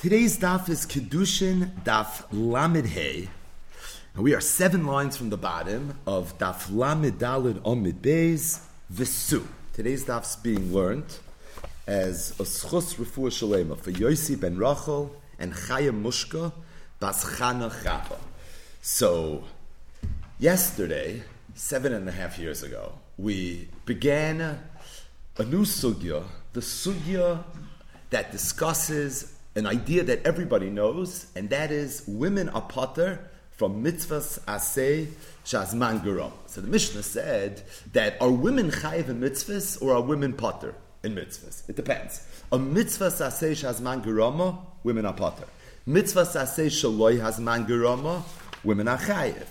Today's daf is Kiddushin Daf Lamed Hey. And we are seven lines from the bottom of Daf Lamed Dalid Omid Beis Vesu. Today's daf is being learned as a schus refuah shalema for Yosi ben Rachel and Chaya Mushka Bas Chana Chapa. So, yesterday, seven and a half years ago, we began a new sugya, the sugya that discusses an idea that everybody knows, and that is women are potter from mitzvahs aseh shazman geram. So the Mishnah said that are women chayiv in mitzvahs or are women potter in mitzvahs? It depends. A mitzvah aseh shazman gerama, women are potter. Mitzvah aseh shaloi hazman gerama, women are chayiv.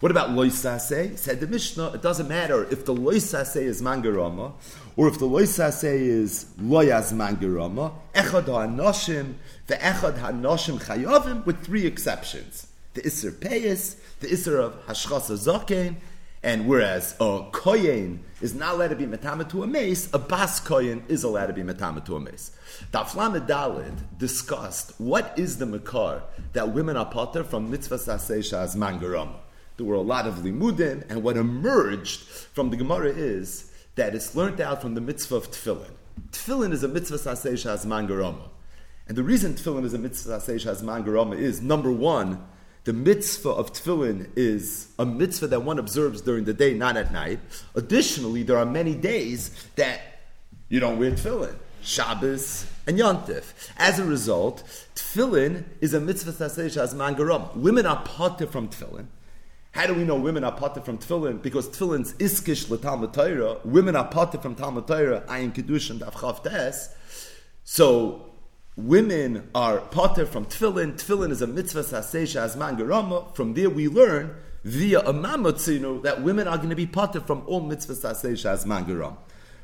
What about loisase? Said the Mishnah, it doesn't matter if the loisase is mangarama or if the loisase is loyaz mangarama. Echad ha'anoshim, the echad ha'anoshim chayovim, with three exceptions. The Isser Peyes, the Isser of Hashchasa Zaken, and whereas a koyin is not allowed to be metama to a mace, a bas koyin is allowed to be metama to a mace. Daflamed Dalid discussed what is the makar that women are potter from mitzvah sasesha as mangarama. There were a lot of limudim, and what emerged from the Gemara is that it's learned out from the mitzvah of tefillin. Tefillin is a mitzvah sasei shaz mangarama. And the reason tefillin is a mitzvah sasei shaz mangarama is, number one, the mitzvah of tefillin is a mitzvah that one observes during the day, not at night. Additionally, there are many days that you don't wear tefillin. Shabbos and Yontif. As a result, tefillin is a mitzvah sasei shaz mangarama. Women are potter from tefillin. How do we know women are potter from tefillin? Because tefillin's iskish l'talmud Torah. Women are potter from Talmud Torah. Ayin Kiddushin and avchav tes. So women are potter from tefillin. Tefillin is a mitzvah sasesha azman gerama. From there we learn via a mamotzinu that women are going to be potter from all mitzvah sasesha azman gerama.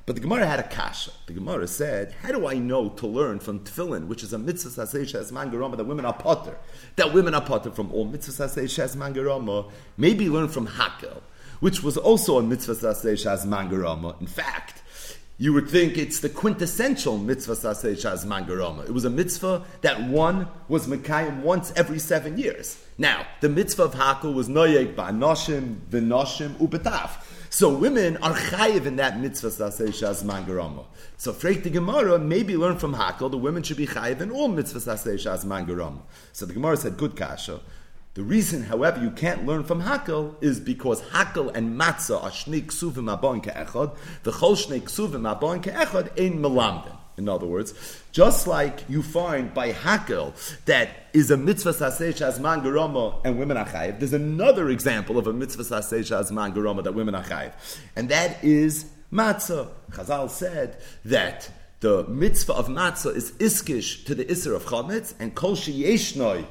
But the Gemara had a kasha. The Gemara said, "How do I know to learn from tefillin, which is a mitzvah sasei as mangarama, that women are potter, that women are potter from all mitzvah sasei as mangarama? Maybe learn from hakel, which was also a mitzvah sasei as mangarama. In fact." You would think it's the quintessential mitzvah sasei mangarama. It was a mitzvah that one was mekayim once every seven years. Now, the mitzvah of hakel was noyeg ba'anoshim, v'noshim, ubetaf. So women are chayiv in that mitzvah sasei shaz mangarama. So freit the Gemara, maybe learn from Hakel, the women should be chayiv in all mitzvah sasei shaz mangarama. So the Gemara said, good kasha. The reason, however, you can't learn from Hakel is because Hakel and Matzah are shnei ksuvim abon ke'echad, the chol shnei ksuvim abon ke'echad ein melamden. In other words, just like you find by Hakel that is a mitzvah saseh shazman geroma and women are chayiv, there's another example of a mitzvah saseh shazman geroma that women are chayiv, and that is matzah. Chazal said that the mitzvah of matzah is iskish to the isser of chametz, and kol sheyeshnoi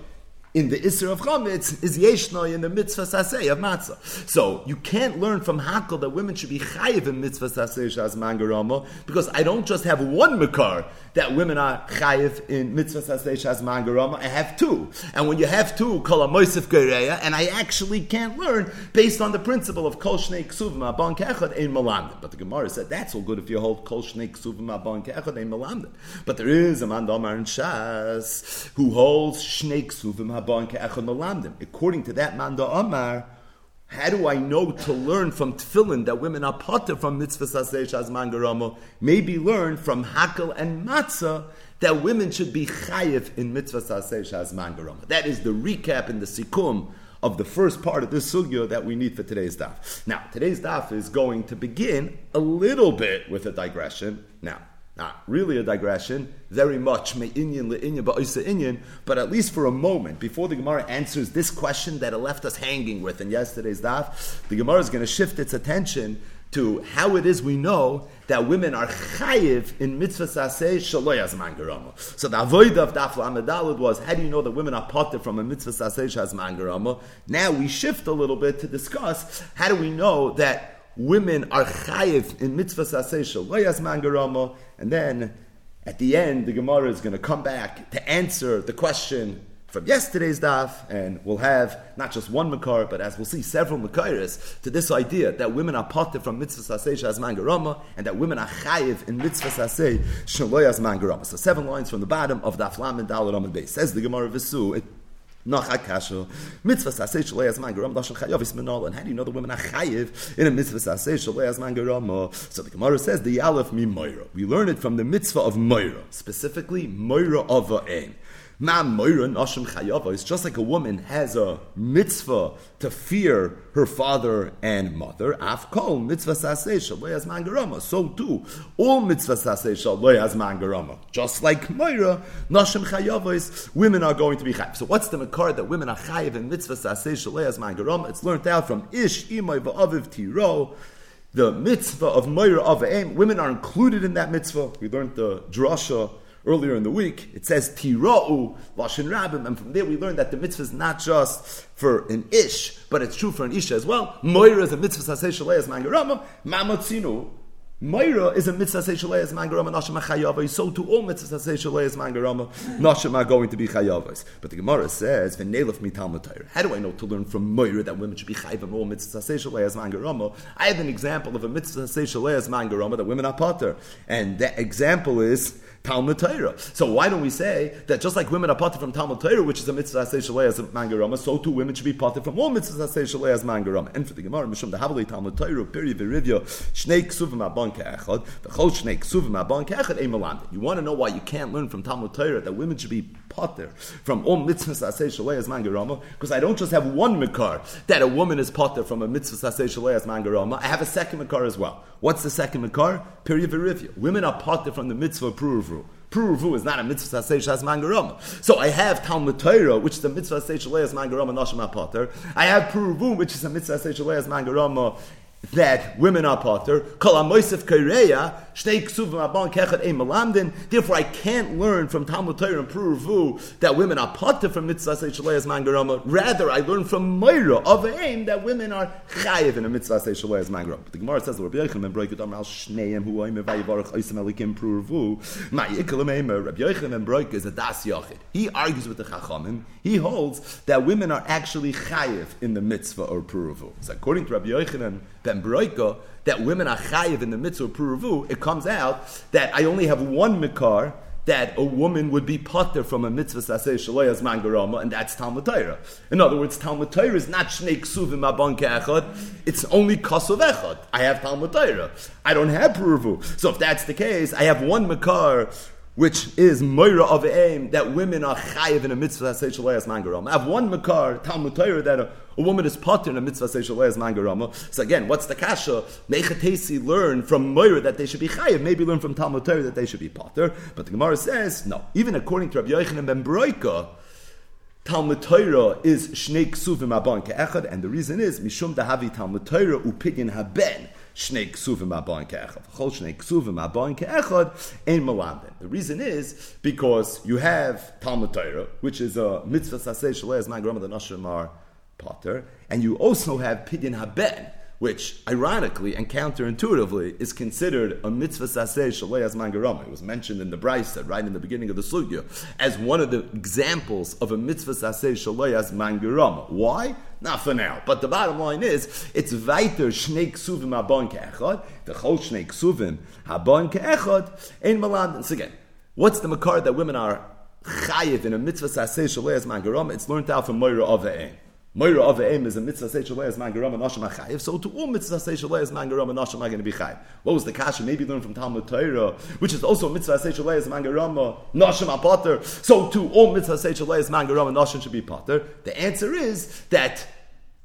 in the Isser of Chametz is Yeshnoi in the Mitzvah Saseh of Matzah. So you can't learn from Hakel that women should be Chayiv in Mitzvah Saseh Shaz Mangarama because I don't just have one Makar that women are Chayiv in Mitzvah Saseh Shaz Mangarama, I have two. And when you have two, Kol HaMoisef Gereya, and I actually can't learn based on the principle of Kol Shnei Ksuvim Abon Kechad Ein Malamdim. But the Gemara said that's all good if you hold Kol Shnei Ksuvim Abon Kechad Ein Malamdim. But there is a man Domar and Shas who holds Shnei Ksuvim According to that Manda Omar, how do I know to learn from tefillin that women are potter from mitzvah saseh shazman garamo? Maybe learn from hakel and matzah that women should be chayiv in mitzvah saseh shazman garamo. That is the recap in the sikkum of the first part of this sugya that we need for today's daf. Now, today's daf is going to begin a little bit with a digression. Now, not really a digression, very much le'inyan inyan, but at least for a moment, before the Gemara answers this question that it left us hanging with in yesterday's daf, the Gemara is going to shift its attention to how it is we know that women are chayiv in mitzvah saseh shaloy azman. So the avoid of daf lamed was how do you know that women are potter from a mitzvah saseh shazman? Now we shift a little bit to discuss how do we know that women are chayiv in mitzvah saseh shaloyas mangarama, and then at the end the Gemara is going to come back to answer the question from yesterday's daf, and we'll have not just one makar, but as we'll see, several makaris to this idea that women are potter from mitzvah saseh as mangarama, and that women are chayiv in mitzvah saseh shaloy as mangarama. So seven lines from the bottom of daf lam and dalad on base. Says the Gemara Visu. Nach Akasha. Mitzvah saseh shalei as man is. And how do you know the women are chayiv in a mitzvah man? So the Gemara says the Aleph mi Moira. We learn it from the mitzvah of Moira, specifically Moira of a aim. It's just like a woman has a mitzvah to fear her father and mother. Afkol mitzvah saseh as mangarama. So too, all mitzvah saseh as mangarama. Just like Moira, nashim chayavos, women are going to be chayiv. So what's the makar that women are chayiv in mitzvah saseh as mangarama? It's learned out from ish imay va'aviv tiro the mitzvah of Moira of Aim, women are included in that mitzvah. We learned the drasha earlier in the week, it says Tira'u Lashon Rabim, and from there we learn that the mitzvah is not just for an ish, but it's true for an isha as well. Moira is a mitzvah saseh shalei as mangarama, mamatzinu. Moira is a mitzvah saseh shalei as mangarama, nashim chayavos. So to all mitzvah saseh shalei as mangarama, nashim are going to be chayavos. But the Gemara says, v'nelef mital matayr. How do I know to learn from Moira that women should be chayav in all mitzvah saseh shalei as mangarama? I have an example of a mitzvah saseh shalei as mangarama that women are potter, and that example is Talmud Torah. So why don't we say that just like women are parted from Talmud Torah, which is a mitzvah say shalei as a mangarama, so too women should be parted from all mitzvahs say shalei as mangarama. And for the Gemara, Mishum the Havali Talmud Torah, Piri Virivya, Shnei Ksuvim Abon Ke'echad, the Chol Shnei Ksuvim Abon Ke'echad, Eimaland. You want to know why you can't learn from Talmud Torah that women should be potter from all mitzvahs say shalei as mangarama? Because I don't just have one makar that a woman is potter from a mitzvah say shalei as mangarama. I have a second makar as well. What's the second makar? Piri Virivya. Women are potter from the mitzvah Pruruvu. Puruvu is not a mitzvah shas. So I have Talmud Torah, which is a mitzvah say shaleas mangarama nashma potter. I have Puruvu, which is a mitzvah say shaleas mangarama that women are potter. Kol amoisef kaireya shtei ksuvim ein. Therefore, I can't learn from Talmud Torah and Puruvu that women are potter from mitzvah say shaleas mangarama. Rather, I learn from Moira of aim that women are chayiv in a mitzvah mangarama. But the Gemara says, "Rabbi Yochanan ben Broik Adam al shneim hu oim vayivarach oisem elikim Puruvu." My yikalim eimer Rabbi Yochanan ben Broik is a das yochid. He argues with the Chachamim. He holds that women are actually chayiv in the mitzvah or Puruvu. So according to Rabbi Yochanan ben Broika, that women are chayiv in the mitzvah Puruvu, it comes out that I only have one mikar that a woman would be potter from a mitzvah saseh shalayas mangarama, and that's Talmud Torah. In other words, Talmud Torah is not shnei ksuvim abon echad, it's only kasuv echad. I have Talmud Torah. I don't have Puruvu. So if that's the case, I have one makar which is Moira of Aim, that women are chayiv in a mitzvah say shalayas mangarama. I have one makar, Talmud Torah, that a, a, woman is potter in a mitzvah say shalayas mangarama. So again, what's the kasha? Mechatesi learn from Moira that they should be chayiv, maybe learn from Talmud Torah that they should be potter. But the Gemara says, no. Even according to Rabbi Yochanan ben Broika, Talmud Torah is shnei ksuvim abon ke'echad, and the reason is, mishum dahavi Talmud Torah upidyin haben shnei ksuvim abayin ke'echad. Chol shnei ksuvim abayin ke'echad ein malamden. The reason is because you have Talmud Torah, which is a mitzvah saseh shalei my grandmother Nashim are potter, and you also have pidyon haben, which ironically and counterintuitively is considered a mitzvah saseh shalei mangarama. It was mentioned in the Brisa right in the beginning of the sugya as one of the examples of a mitzvah saseh shalei mangarama. Why? Not for now. But the bottom line is, it's weiter shnei ksuvim habon ke'echad, the chol shnei ksuvim habon ke'echad, ein malad. So again, what's the makar that women are chayiv in a mitzvah saseh shalei mangarama? It's learned out from Moira E'en. Moira of Eim is a mitzvah say shalei as mangaram and nashim achayiv. So to all mitzvah say shalei as mangaram and nashim are going to be chayiv. What was the kasha? Maybe learn from Talmud Torah, which is also mitzvah say shalei as mangaram nashim apater. So to all mitzvah say shalei as mangaram and nashim should be pater. The answer is that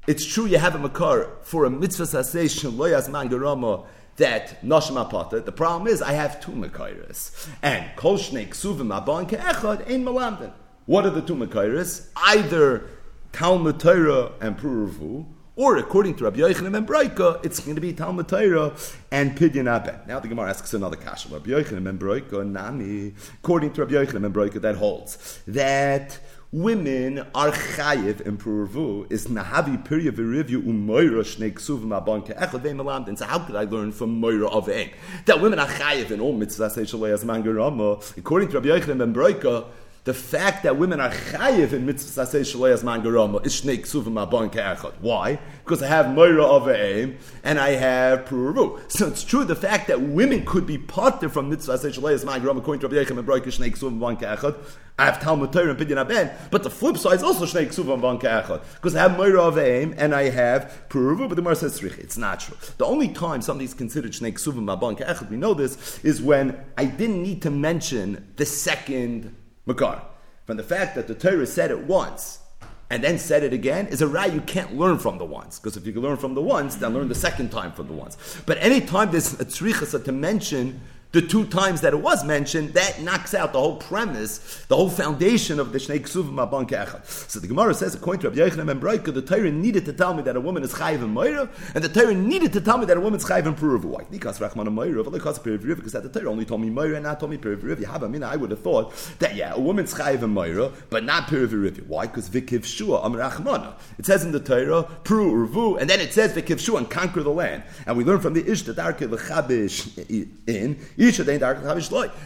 it's true you have a makar for a mitzvah say shalei as mangaram that nashim apater. The problem is I have two makaris and kol shnei ksuvim abon ke'echad ein malamden. What are the two makaris? Either Talmud Torah and Puruvu, or according to Rabbi Yochanan and Broika, it's going to be Talmud Torah and Pidyon Aben. Now the Gemara asks another question. Rabbi Yochanan and Broika, Nami. According to Rabbi Yochanan and Broika, that holds that women are chayiv in Puruvu is nahavi pirya v'rivyu umoira shnei ksuvim abon ke'echad ve'melamd. And so how could I learn from moira of egg that women are chayiv in all mitzvahs as mangarama? According to Rabbi Yochanan and Broika, the fact that women are chayiv in mitzvah saseh shaloyas man garama is shnei ksuvim abon ke'echad. Why? Because I have moira of aim and I have pruruvu. So it's true the fact that women could be parted from mitzvah saseh shaloyas man garama according to Rabbi Yechim and Broik shnei ksuvim abon ke'echad. I have Talmud Torah and Pidyon Aben, but the flip side is also Shnei Ksuvim Ban Ke'echad, because I have Moira of Aim and I have Puruvu, but the Gemara says Tzrich. It's not true. The only time something is considered Shnei Ksuvim Ban Ke'echad, we know this, is when I didn't need to mention the second Makar. From the fact that the Torah said it once, and then said it again is a right you can't learn from the once. Because if you can learn from the once, then learn the second time from the once. But anytime there's a tzricha to mention the two times that it was mentioned, that knocks out the whole premise, the whole foundation of the Shnei Ksuvim Abban Ke'echad. So the Gemara says, according to Rabbi Yochanan and Breika, the Torah needed to tell me that a woman is chayiv in Moira, and the Torah needed to tell me that a woman is chayiv in Peruv. Why? Because Rachman and Moira, because because the Torah only told me Moira and not told me Peruv. You have a mina, I would have thought that, yeah, a woman's chayiv in Moira, but not Peruv. Why? Because Vikiv Shua, Am Rachmana. It says in the Torah, Peruv, and then it says Vikiv Shua and conquer the land. And we learn from the Ish, the Darke, the Chabish in,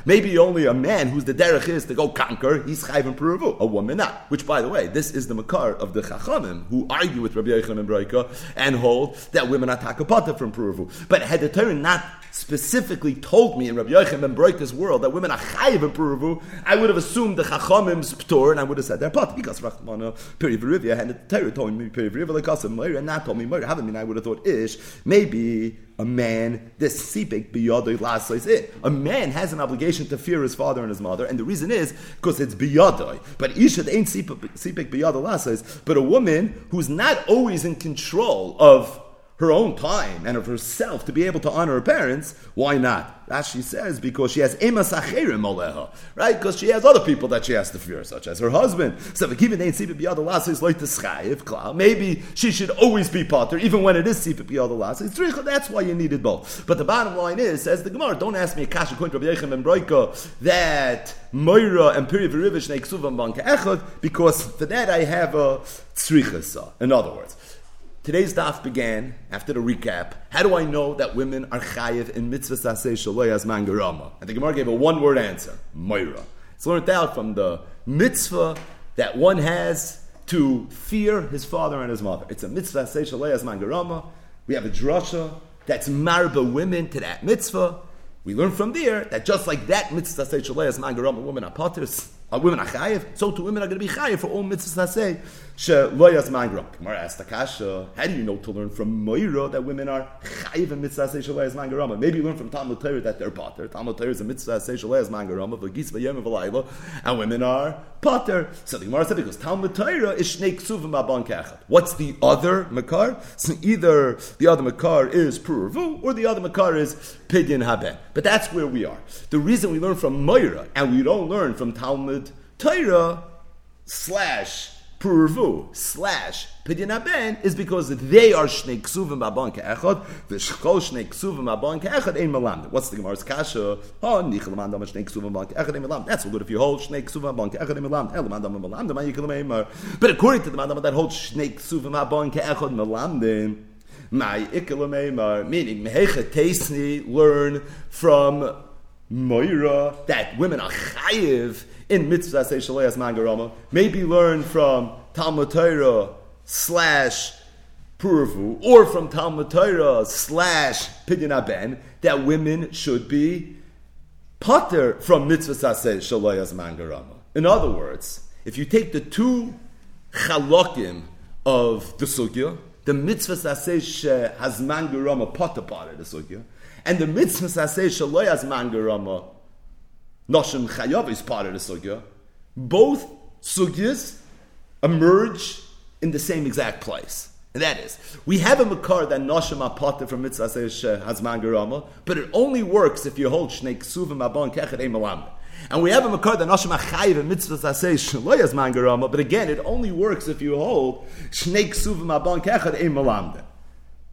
Maybe only a man who's the derech is to go conquer, he's chayv and peruvu. A woman not. Which, by the way, this is the makar of the chachamim who argue with Rabbi Yochanan and Breika and hold that women are takapata from peruvu. But had the Torah not specifically told me in Rabbi and Breika's world that women are chayv and peruvu, I would have assumed the chachamim's ptor and I would have said they're pot because Rachmana perivirivia and the Torah told me perivirivia like us and not told me Haven't mean I would have thought ish maybe a man, this sipik biyadoi lasais it. A man has an obligation to fear his father and his mother, and the reason is because it's biyadoi. But isha ain't sipik biyadoi lasais. But a woman who's not always in control of her own time and of herself to be able to honor her parents, why not? As she says because she has emas acherim aleha, right? Because she has other people that she has to fear, such as her husband. So maybe she should always be potter, even when it is biyad That's why you needed both. But the bottom line is, says the Gemara, don't ask me a kasha that Moira and Piri Echad, because for that I have a tzrichasa. In other words, Today's daf began after the recap. How do I know that women are chayiv in mitzvah saseh shaloyas mangarama? And the Gemara gave a one-word answer: Moira. It's learned out from the mitzvah that one has to fear his father and his mother. It's a mitzvah saseh shaloyas mangarama. We have a drasha that's marba women to that mitzvah. We learn from there that just like that mitzvah saseh shaloyas mangarama, women are potters. Are women are chayiv? So two women are going to be chayiv for all mitzvahs say she loyas mangra. Gemara asked Akasha, how do you know to learn from Moira that women are chayiv in mitzvahs say she loyas mangarama? Maybe you learn from Talmud Torah that they're potter. Talmud Torah is a mitzvah say she loyas mangarama v'gis v'yem v'layla, and women are potter. So the Gemara said because Talmud Torah is shnei ksuvim abon kechat. What's the other makar? So either the other makar is puravu or the other makar is pidyon haben. But that's where we are. The reason we learn from Moira and we don't learn from Talmud Torah slash Purvu slash Pidyon Ben is because they are Shnei Ksuvim Abon Ke'echad, V'shchol Shnei Ksuvim Abon Ke'echad Ein Malam. What's the Gemara's Kasha? Oh, Nichel Mandam Shnei Ksuvim Abon Ke'echad Ein Malam. That's so good if you hold Shnei Ksuvim Abon Ke'echad Ein Malam. El Mandam Malam, the Yikil Meimar. But according to the Mandam that holds Shnei Ksuvim Abon Ke'echad Malam, then my Ikil Meimar, meaning Mehecha Tesni, learn from Moira that women are chayiv in mitzvah say shalayas mangarama. Maybe learn from Talmud Torah slash Puravu or from Talmud Torah slash Pidyon Ben that women should be potter from mitzvah say shalayas mangarama. In other words, if you take the two chalokim of the sugya, the mitzvah say has mangarama potter part of the sugya, and the mitzvah saseh shaloyas mangarama noshim chayav is part of the sugya. Both sugyas emerge in the same exact place. And that is, we have a makar that noshim apata from mitzvah saseh has mangarama, but it only works if you hold shnei ksuvim abon kechet emalam. And we have a makar that noshim achayiv and mitzvah saseh shaloyas mangarama, but again, it only works if you hold shnei ksuvim abon kechet emalam.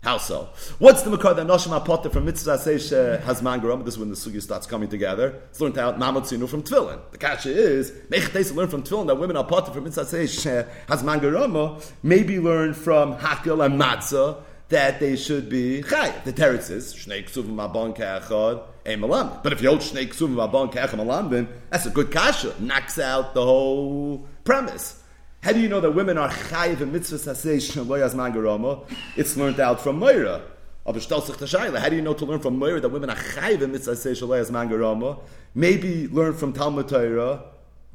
How so? What's the makar that Noshim Apotter from Mitzvah says has mangaram? This is when the sugi starts coming together. It's learned out Mamatzinu from Tefillin. The kasha is Mechates learn from Tefillin that women are Potter from Mitzvah says has mangarama. Maybe learn from Hakel and Matzah that they should be chay. The teretz is Shnei Ksuvim Abon Ke'achad a malamdin. But if you hold shnei ksuvim v'abon ke'echad malamdin, that's a good kasha. Knocks out the whole premise. How do you know that women are chayiv and mitzvah sasei shaloyas mangarama? It's learned out from Moira. How do you know to learn from Moira that women are chayiv and mitzvah sasei shaloyas mangarama? Maybe learn from Talmud Torah,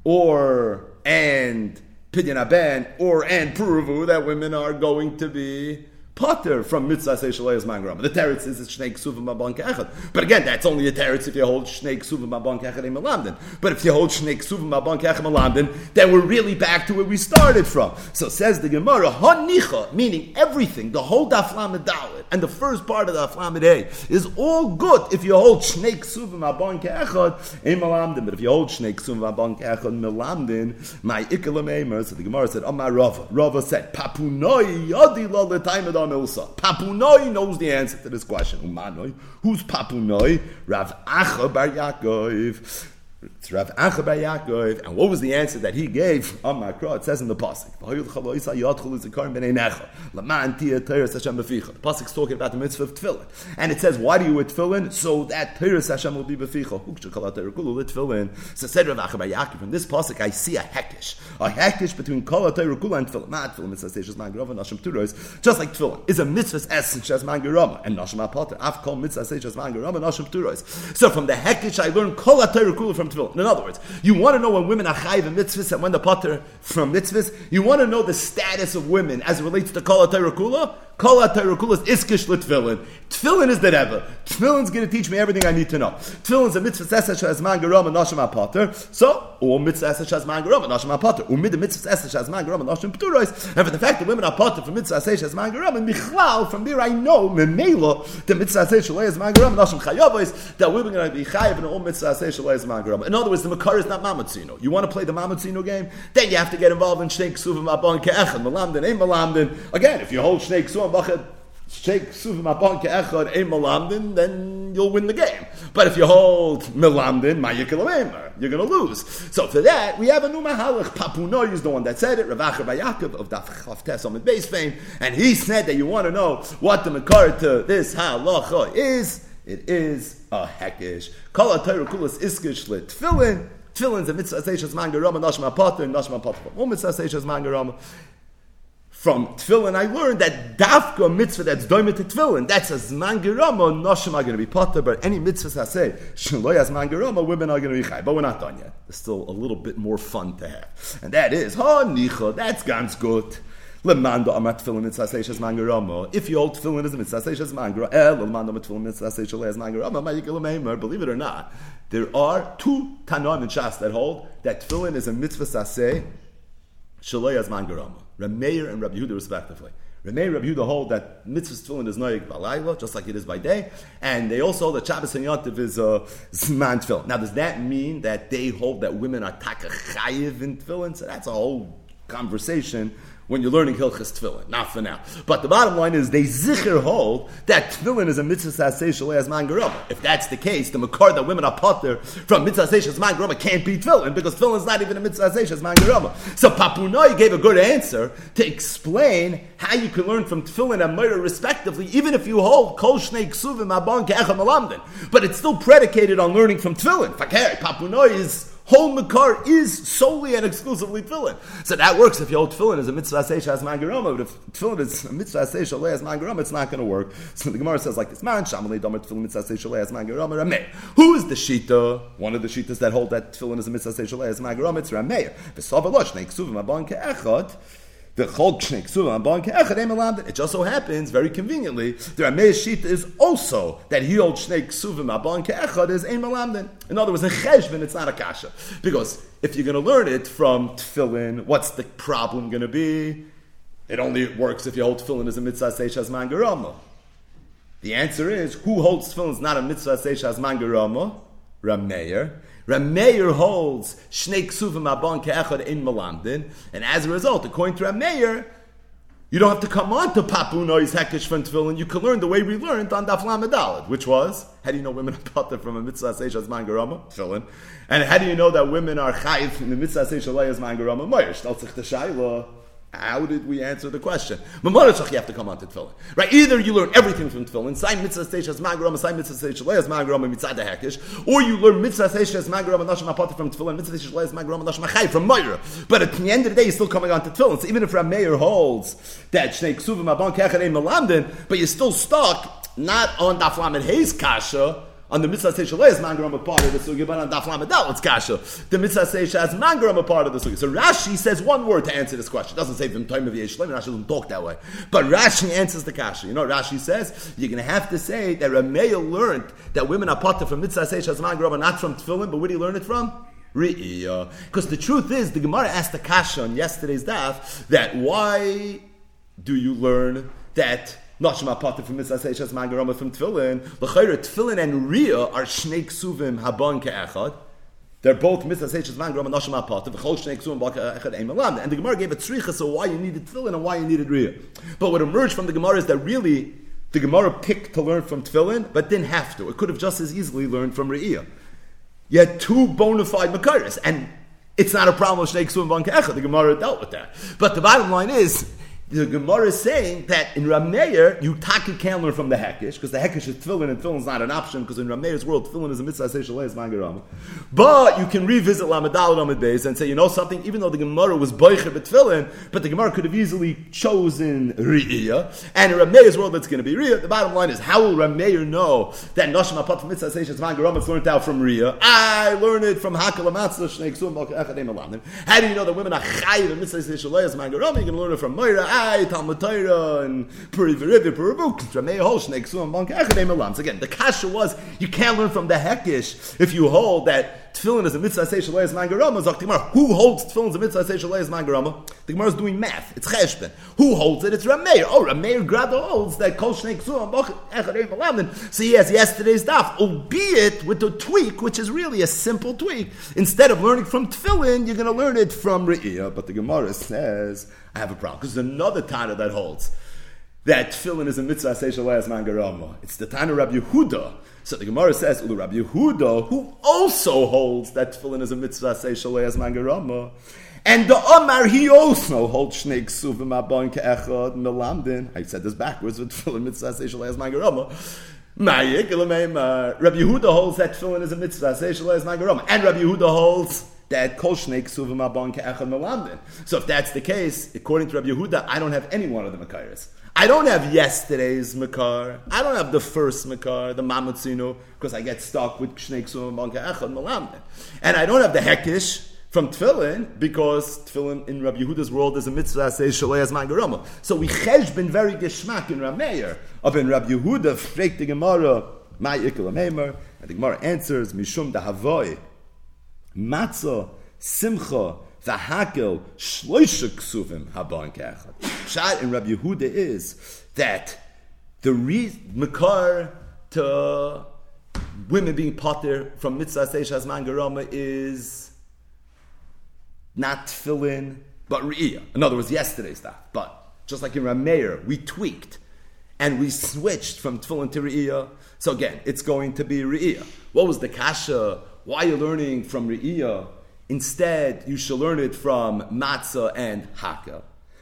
or and Pidyon Aben, or and Puruvu that women are going to be potter from mitzvah say shalayas mangram. The teretz is shnei ksuvim mabon kechad. But again, that's only a teretz if you hold shnei ksuvim mabon kechad in. But if you hold shnei ksuvim mabon kechad malamdin, then we're really back to where we started from. So says the Gemara, hanicha, meaning everything, the whole daf dalit and the first part of the daf a is all good if you hold shnei ksuvim mabon kechad in. But if you hold shnei ksuvim mabon kechad malamdin, my ikalam so the Gemara said, Amar Rava. Rava said, papunoi yadi lo l'taimed Milsa. Papunoi knows the answer to this question. Umanoi. Who's Papunoi? Rav Acha Bar Yaakov. It's Rav Acha Bar Yaakov. And what was the answer that he gave on Makra? It says in the Pasuk. The Pasuk is talking about the mitzvah of tefillin. And it says, why do you wear tefillin? So that Teres Hashem will be beficha. So said Rav Acha Bar Yaakov, from this Pasuk I see a hekish. A hekish between Kol HaTorah and tefillin. Not tefillin seishes mangarama, nashim turos. Just like tefillin is a mitzvah's essence as mangarama. And nashim apotter. Af kol mitzvah nashim turos. So from the hekish I learned Kol HaTorah from tefillin. In other words, you want to know when women are chayiv in mitzvahs and when the potter from mitzvahs. You want to know the status of women as it relates to kol kula. Kol is iskish l'tfilin. Tfilin is the Rebbe. Tfilin's going to teach me everything I need to know. Tfilin's a mitzvah esesh has man garam and nashim apater. So, or mitzvah esesh has man garam and nashim apater. Or mid mitzvah esesh has man garam and nashim pturois. And for the fact that women are pater from mitzvah esesh has man garam and michlal, from there I know, memela, the mitzvah esesh has man garam and nashim chayavois, that women are going to be chayav in all mitzvah esesh has man garam. In other words, the makar is not mamatzino. You want to play the mamatzino game? Then you have to get involved in shnei ksuvim abon ke'echad, malamdin, ein malamdin. Again, if you hold shnei ksuvim bachad, shake suvim upon ke'echad a malamdin, then you'll win the game. But if you hold milamdin, ma'yikalamemer, you're going to lose. So for that, we have a new mahalach. Papuno is the one that said it, Ravacha Bayakov of Daf Chavtes on the base fame, and he said that you want to know what the makar to this halacha is. It is a hekish. Kol ha-Torah kulas iskish lit tefillin. Tefillin's a mitzvah seishas mangarama, nashma pater, nashma pater. One mitzvah seishas mangarama from tefillin, I learned that dafka mitzvah that's doimet to tefillin, that's a zman gerama, noshim are going to be potter, but any mitzvahs I say, shaloy as man gerama, women are going to be chai. But we're not done yet. There's still a little bit more fun to have. And that is, ha nicha, that's ganz good. Lemando amat tefillin mitzvah seishes mangarama. If you hold tefillin as a mitzvah seishes mangarama, el eh, lemando amat tefillin mitzvah seishes mangarama, ma'yikil Believe it or not, there are two tanoim in Shas that hold that tefillin is a mitzvah saseh shaloy as mangarama. Rameir and Rabbi Yehuda respectively. Rameir Rabbi Yehuda hold that mitzvah tefillin is noyig balayla, just like it is by day, and they also hold that Shabbos and Yontif is uh, zman tefillin. Now, does that mean that they hold that women are takachayiv in tefillin? So that's a whole conversation when you're learning Hilchas Tefillin. Not for now. But the bottom line is they zikr hold that Tefillin is a mitzvah sasei as man If that's the case, the makar that women are potter from mitzvah as man can't be Tefillin because Tefillin is not even a mitzvah as man So Papunoi gave a good answer to explain how you can learn from Tefillin and Moira respectively, even if you hold Kol Shnei Ksuvim Abon Ke'echem Alamdin. But it's still predicated on learning from Tefillin. Fakir, Papunoi is whole makar is solely and exclusively tefillin. So that works if your hold tefillin is a mitzvah seish as mangarama, but if tefillin is a mitzvah seish as mangarama, it's not going to work. So the Gemara says like this, man, shamalei domer tefillin mitzvah seish as rameh. Who is the shita? One of the shitas that hold that tefillin is a mitzvah seish as mangarama, it's rameh. V'savalosh, ne'ksuvim abon ke'echot, the It just so happens, very conveniently, the Rameh Shita is also that he holds shnei ksuvim abon ke'echad is ein. In other words, in cheshbon, it's not a kasha. Because if you're going to learn it from tefillin, what's the problem going to be? It only works if you hold tefillin as a mitzvah seishas mangarama. The answer is, who holds tefillin is not a mitzvah seishas mangarama? Rameir. Rameir holds Shnei Ksuvim Abon Ke'echad in Malamdin, and as a result, according to Rameir, you don't have to come on to Papu Nois Hekesh from Tefillin. You can learn the way we learned on Daf Lamed which was how do you know women are potter from a mitzvah seishas mangarama Tefillin, and how do you know that women are chayif in the mitzvah seishas layas mangarama? Stel sich the shayla. How did we answer the question? Mamarashach, you have to come on to tefillin. Right? Either you learn everything from tefillin, Sai mitzvah magram, Sai mitzvah magram, mitzvah or you learn mitzvah station as magram, nashim apata from tefillin, mitzvah station as magram, nashim achai from Moira. But at the end of the day, you're still coming on to tefillin. So even if Rameir holds that shnei ksuvim abon melamdin, but you're still stuck not on daflamet hayes kasha, on the mitzvah say shalei is mangram a part of the sugi, but on daf lamadal it's kasha. The mitzvah say has mangram a part of the sugi. So Rashi says one word to answer this question. It doesn't say from time of Yeshlim. Rashi doesn't talk that way, but Rashi answers the kasha. You know, Rashi says you're going to have to say that Rameya learned that women are potter from mitzvah say has mangram, not from tefillin. But where do you learn it from? Because the truth is, the Gemara asked the kasha on yesterday's daf that why do you learn that Nashma Pater from Mitzvah Seishas Magarama from Tfilin. L'chayra, Tfilin and Riyah are Shnei Ksuvim Habon Ke'echad. They're both Mitzvah Seishas Magarama and Nashma Pater. V'chol Shnei Ksuvim Baka Echad Ein Malam. And the Gemara gave a tzricha, so why you needed Tfilin and why you needed Riyah. But what emerged from the Gemara is that really the Gemara picked to learn from Tfilin, but didn't have to. It could have just as easily learned from Riyah. You had two bona fide Makaris, and it's not a problem with Shnei Ksuvim Baka Echad. The Gemara dealt with that. But the bottom line is, the Gemara is saying that in Rameir, you taki can learn from the Hekish, because the Hekish is tefillin, and tefillin is not an option, because in Rameir's world, tefillin is a mitzvah, say shalei is. But you can revisit Lamadal Ramad Beis and say, you know something, even though the Gemara was boicher but tefillin, but the Gemara could have easily chosen Riyah, and in Rameir's world, it's going to be Riyah. The bottom line is, how will Rameir know that Noshim Apat mitzvah, say shalei mangarama is learned out from Riyah? I learned it from Hakal Amatzah, Shnei Ksum, How do you know that women are chayiv and mitzvah, say shalei is? You can learn it from Moira. Ai, Talmud Torah, and Puri Verivi, Puri Vuk, Ramei Holshnek, Bank Echadei Malams. Again, the kasha was, you can't learn from the Hekish if you hold that tefillin is a mitzvah say shalei is mangarama. Zok Gemara, who holds tefillin is a mitzvah say shalei is mangarama? The Gemara is doing math. It's cheshben. Who holds it? It's Rameir. Oh, Rameir Grado holds that kol shnei ksuam echadei malamdin. So he has yesterday's daf, albeit with a tweak, which is really a simple tweak. Instead of learning from tefillin, you're going to learn it from Re'iyah. But the Gemara says, I have a problem because there's another Tana that holds that tefillin is a mitzvah seishal as mangarama. It's the Tana Rabbi Yehuda. So the Gemara says, Ulu Rabbi Yehuda, who also holds that tefillin is a mitzvah seishal as mangarama. And the Omar, he also holds Shnei Ksuvim Abon Ke'echad Melamdin. I said this backwards with tefillin mitzvah seishal as mangarama. Rabbi Yehuda holds that tefillin is a mitzvah seishal as mangarama. And Rabbi Yehuda holds that kol shnei ksuvim. So if that's the case, according to Rabbi Yehuda, I don't have any one of the makaris. I don't have yesterday's makar. I don't have the first makar, the mamutzino, because I get stuck with shnei ksuvim abon ke'echad. And I don't have the hekish from tefillin because tefillin in Rabbi Yehuda's world is a mitzvah says shalayas mangarama. So we chesh been very geschmack in Rameir of in Rabbi Yehuda fragt the Gemara my ikul and the Gemara answers mishum da dahavoy matzah, simcha, v'hakel, shloisha ksuvim haban ke'echad. Shad in Rabbi Yehuda is that the reason, makar to women being potter from mitzvah seishas mangarama is not tefillin, but re'iyah. In other words, yesterday's stuff. But just like in Rameir, we tweaked and we switched from tefillin to re'iyah. So again, it's going to be re'iyah. What was the kasha why are you learning from Re'iyah? Instead, you should learn it from Matzah and Haka.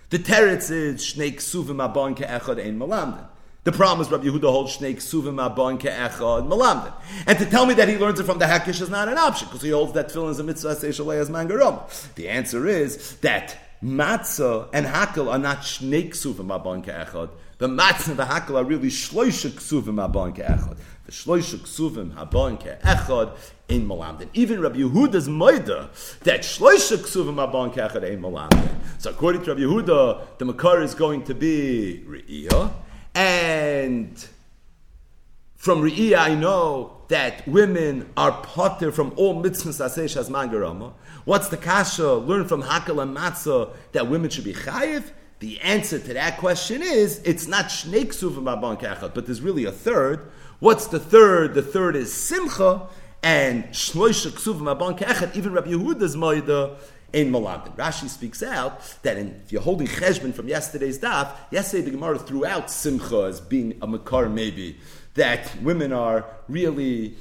The teretz is Shnei Ksuvim Abon Ke'echad Ein Malamdin. The problem is Rabbi Yehuda holds Shnei Ksuvim Abon Ke'echad Malamdin. And to tell me that he learns it from the Hakish is not an option, because he holds that tefillin is a mitzvah Seishalei as Mangarom. The answer is that Matzah and Hakel are not Shnei Ksuvim Abon Ke'echad. The Matzah and the Hakel are really Shloisha Ksuvim Abon Ke'echad. The Shloisha Ksuvim Abon Ke'echad in Malamdin. Even Rabbi Yehuda's Maida, that Shloisha Ksuvim Abon Kechad in Malamdin. So according to Rabbi Yehuda, the Makar is going to be Re'iyah, and from Re'iyah I know that women are potter from all mitzvahs aseh shaz mangarama. What's the kasha? Learn from Hakal and Matzah that women should be chayiv? The answer to that question is it's not shnei ksuvim abon kechad, but there's really a third. What's the third? The third is simcha, and shloisha ksuv mabon ke'echet, even Rabbi Yehuda's moida in Malamdin. Rashi speaks out that in, if you're holding cheshbon from yesterday's daf, yesterday the Gemara threw out simcha as being a makar maybe, that women are really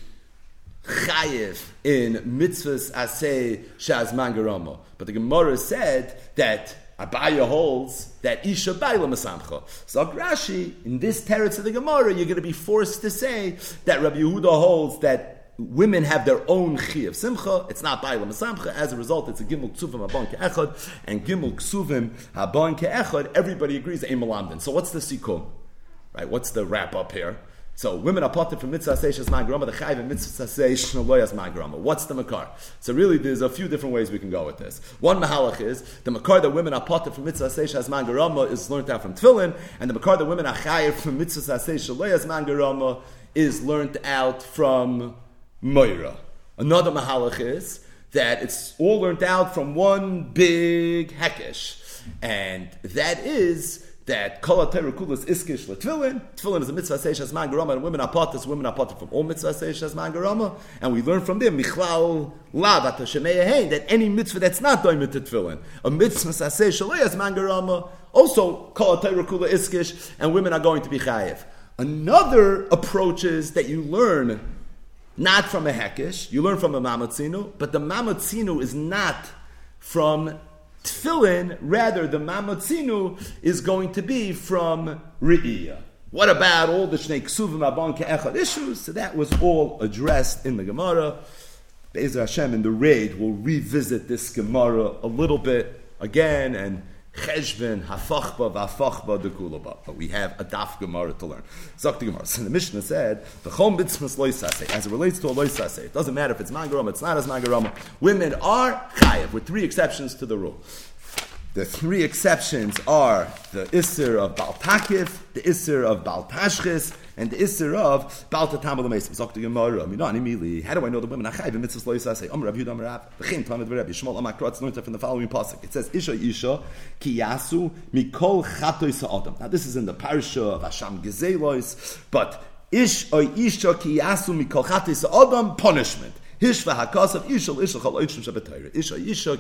chayiv in mitzvahs asay shaz mangarama. But the Gemara said that Abaye holds that Isha Baila Masamcha. So Rashi, in this teretz of the Gemara, you're going to be forced to say that Rabbi Yehuda holds that women have their own chi of simcha. It's not Baila Masamcha. As a result, it's a Gimel Ksuvim Habon Ke'echad, and Gimel Ksuvim Habon Ke'echad, everybody agrees, Ein. So what's the Sikum? Right, what's the wrap up here? So women are potted from mitzvah seishes magrama, the chayv and mitzvah seish loyas magrama. What's the makar? So really, there's a few different ways we can go with this. One mahalach is the makar that women are potted from mitzvah seishes magrama is learned out from tefillin, and the makar that women are chayv from mitzvah seish loyas magrama is learned out from moira. Another mahalach is that it's all learned out from one big hekesh, and that is that kol atayru kulas iskish letvillin. Tvillin is a mitzvah seishas man garama, and women are. Women are from all mitzvah seishas man garama, and we learn from them michlal lav at that any mitzvah that's not doimit to tvillin, a mitzvah saseh shalayas man garama, also kol atayru kula iskish, and women are going to be chayiv. Another approach is that you learn not from a hekish, you learn from a mamatzinu, but the mamatzinu is not from tefillin, rather the mamatzinu is going to be from Re'iyah. What about all the Shnei Ksuvim Abon Ke'echad issues? So that was all addressed in the Gemara. Be'ezer Hashem in the raid will revisit this Gemara a little bit again and Cheshbin, Hafachba, Vafachba, Dekulaba. But we have a Daf Gemara to learn. Zok the Gemara. So the Mishnah said, the Chom Bitzmas Loisase, as it relates to a Loisase, it doesn't matter if it's Mangarama, it's not as Mangarama. Women are Chayev, with three exceptions to the rule. The three exceptions are the Isser of Baltakif, the Isser of Baltashchis, and the Isser of Baltatam Alamesim. Zok the Gemara. I mean, not immediately. How do I know the women in mitzvahs loisase? Om Rav Yudam Rav. V'chein Tamid V'Reb. Yishmol Amakro. It's learned from the following pasuk. It says, Isha Isha ki yasu mikol. Now this is in the parsha of Hasham Gezelois, but Ish or Isha ki yasu mikol chatoy sa'adam, punishment. Hishva hakasav Isha Isha chal oitzim shabbatayra. Isha Isha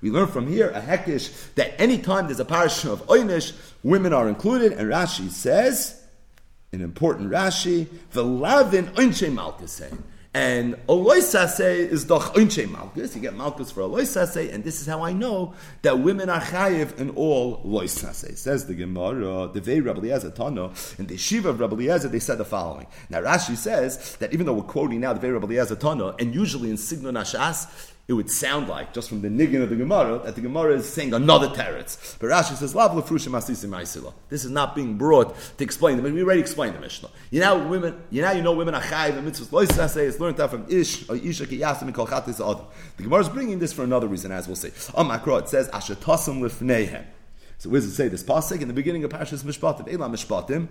we learn from here a hekish that anytime there's a parasha of oynish, women are included, and Rashi says, an important Rashi, v'lavin oinche malkaseh. And Oloisase is the Oinche Malkus. You get Malkus for Oloisase, and this is how I know that women are chayiv in all Loisase. Says the Gemara, the Vei Rabbi Eliezer Tano, in the Shiva of Rabbi Eliezer, they said the following. Now Rashi says that even though we're quoting now the Vei Rabbi Eliezer Tano, and usually in Signon Ashas, it would sound like, just from the niggin of the Gemara, that the Gemara is saying another teretz. But Rashi says, Lav lefrushim. This is not being brought to explain them. We already explained the Mishnah. You know, women, you know, you know women are chayiv and mitzvahs lois It's learned that from ish or isha ki yasim kol chatis adam. The Gemara is bringing this for another reason, as we'll see. On Makro, it says, ashatasim lifneihem. So where does it say this pasuk? In the beginning of Parshas Mishpatim, Elam Mishpatim,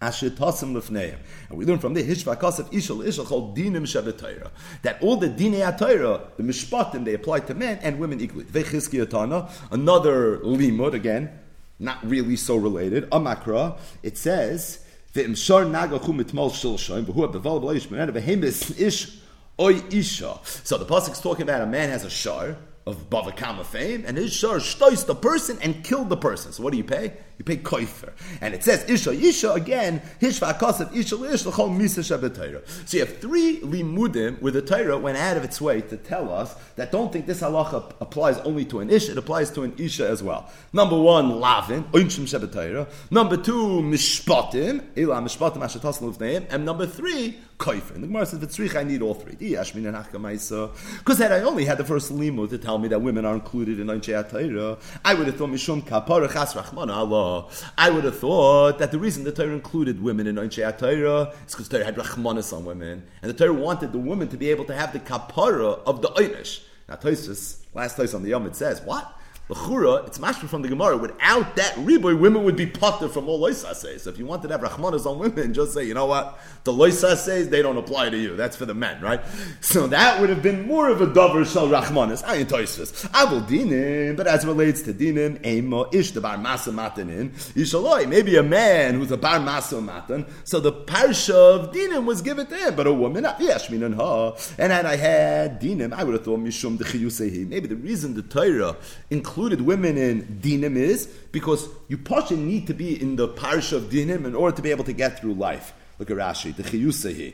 Asher tasim lefneim. And we learn from the Hishva Kasef Ishal Ishal called Dinim Shabbatayra. That all the Dinei Atayra, the Mishpatim, they apply to men and women equally. Vechizki Atana, another limud, again, not really so related. Amakra, it says, V'imshar nagachu mitmal shilshoim, v'hu beval b'leish menena, v'hemis ish oy isha. So the Pasuk is talking about a man has a shar, of Bava Kamma fame, and his shar shtois the person and killed the person. So what do you pay? You pay koifer. And it says Isha Isha again, Hishva Kasav Isha Ish L'chol Misa Shabbat So you have three limudim where the Torah went out of its way to tell us that don't think this halacha applies only to an Isha, it applies to an Isha as well. Number one, Lavin, Oinshim Shabbat Number two, Mishpatim, Ila Mishpatim Ashatas Lufneim. And number three, Koifer. And the Gemara says, V'tzrich, I need all three. Because had I only had the first limud to tell me that women are included in Anshe I would have thought Mishum Kapara Chas Rachmana Allah. I would have thought that the reason the Torah included women in Anshe Torah is because Torah had Rachmanis on women. And the Torah wanted the women to be able to have the Kapara of the Einish. Now, Tosis, last place on the Yom, it says, what? It's mashma from the Gemara. Without that riboy, women would be potter from all loisases. So if you wanted to have rachmanas on women, just say, you know what, the loisases they don't apply to you. That's for the men, right? So that would have been more of a dover shal rachmanas. Ayin toisus. Avol dinim, but as relates to dinim, emo ish the bar masa matanin ishaloi. Maybe a man who's a bar masa matan. So the parsha of dinim was given to him, but a woman, yes, minan ha. And had I had dinim, I would have thought mishum de Maybe the reason the Torah includes included women in dinim is because you pasha need to be in the parish of dinim in order to be able to get through life. Look at Rashi, the chiyusahi.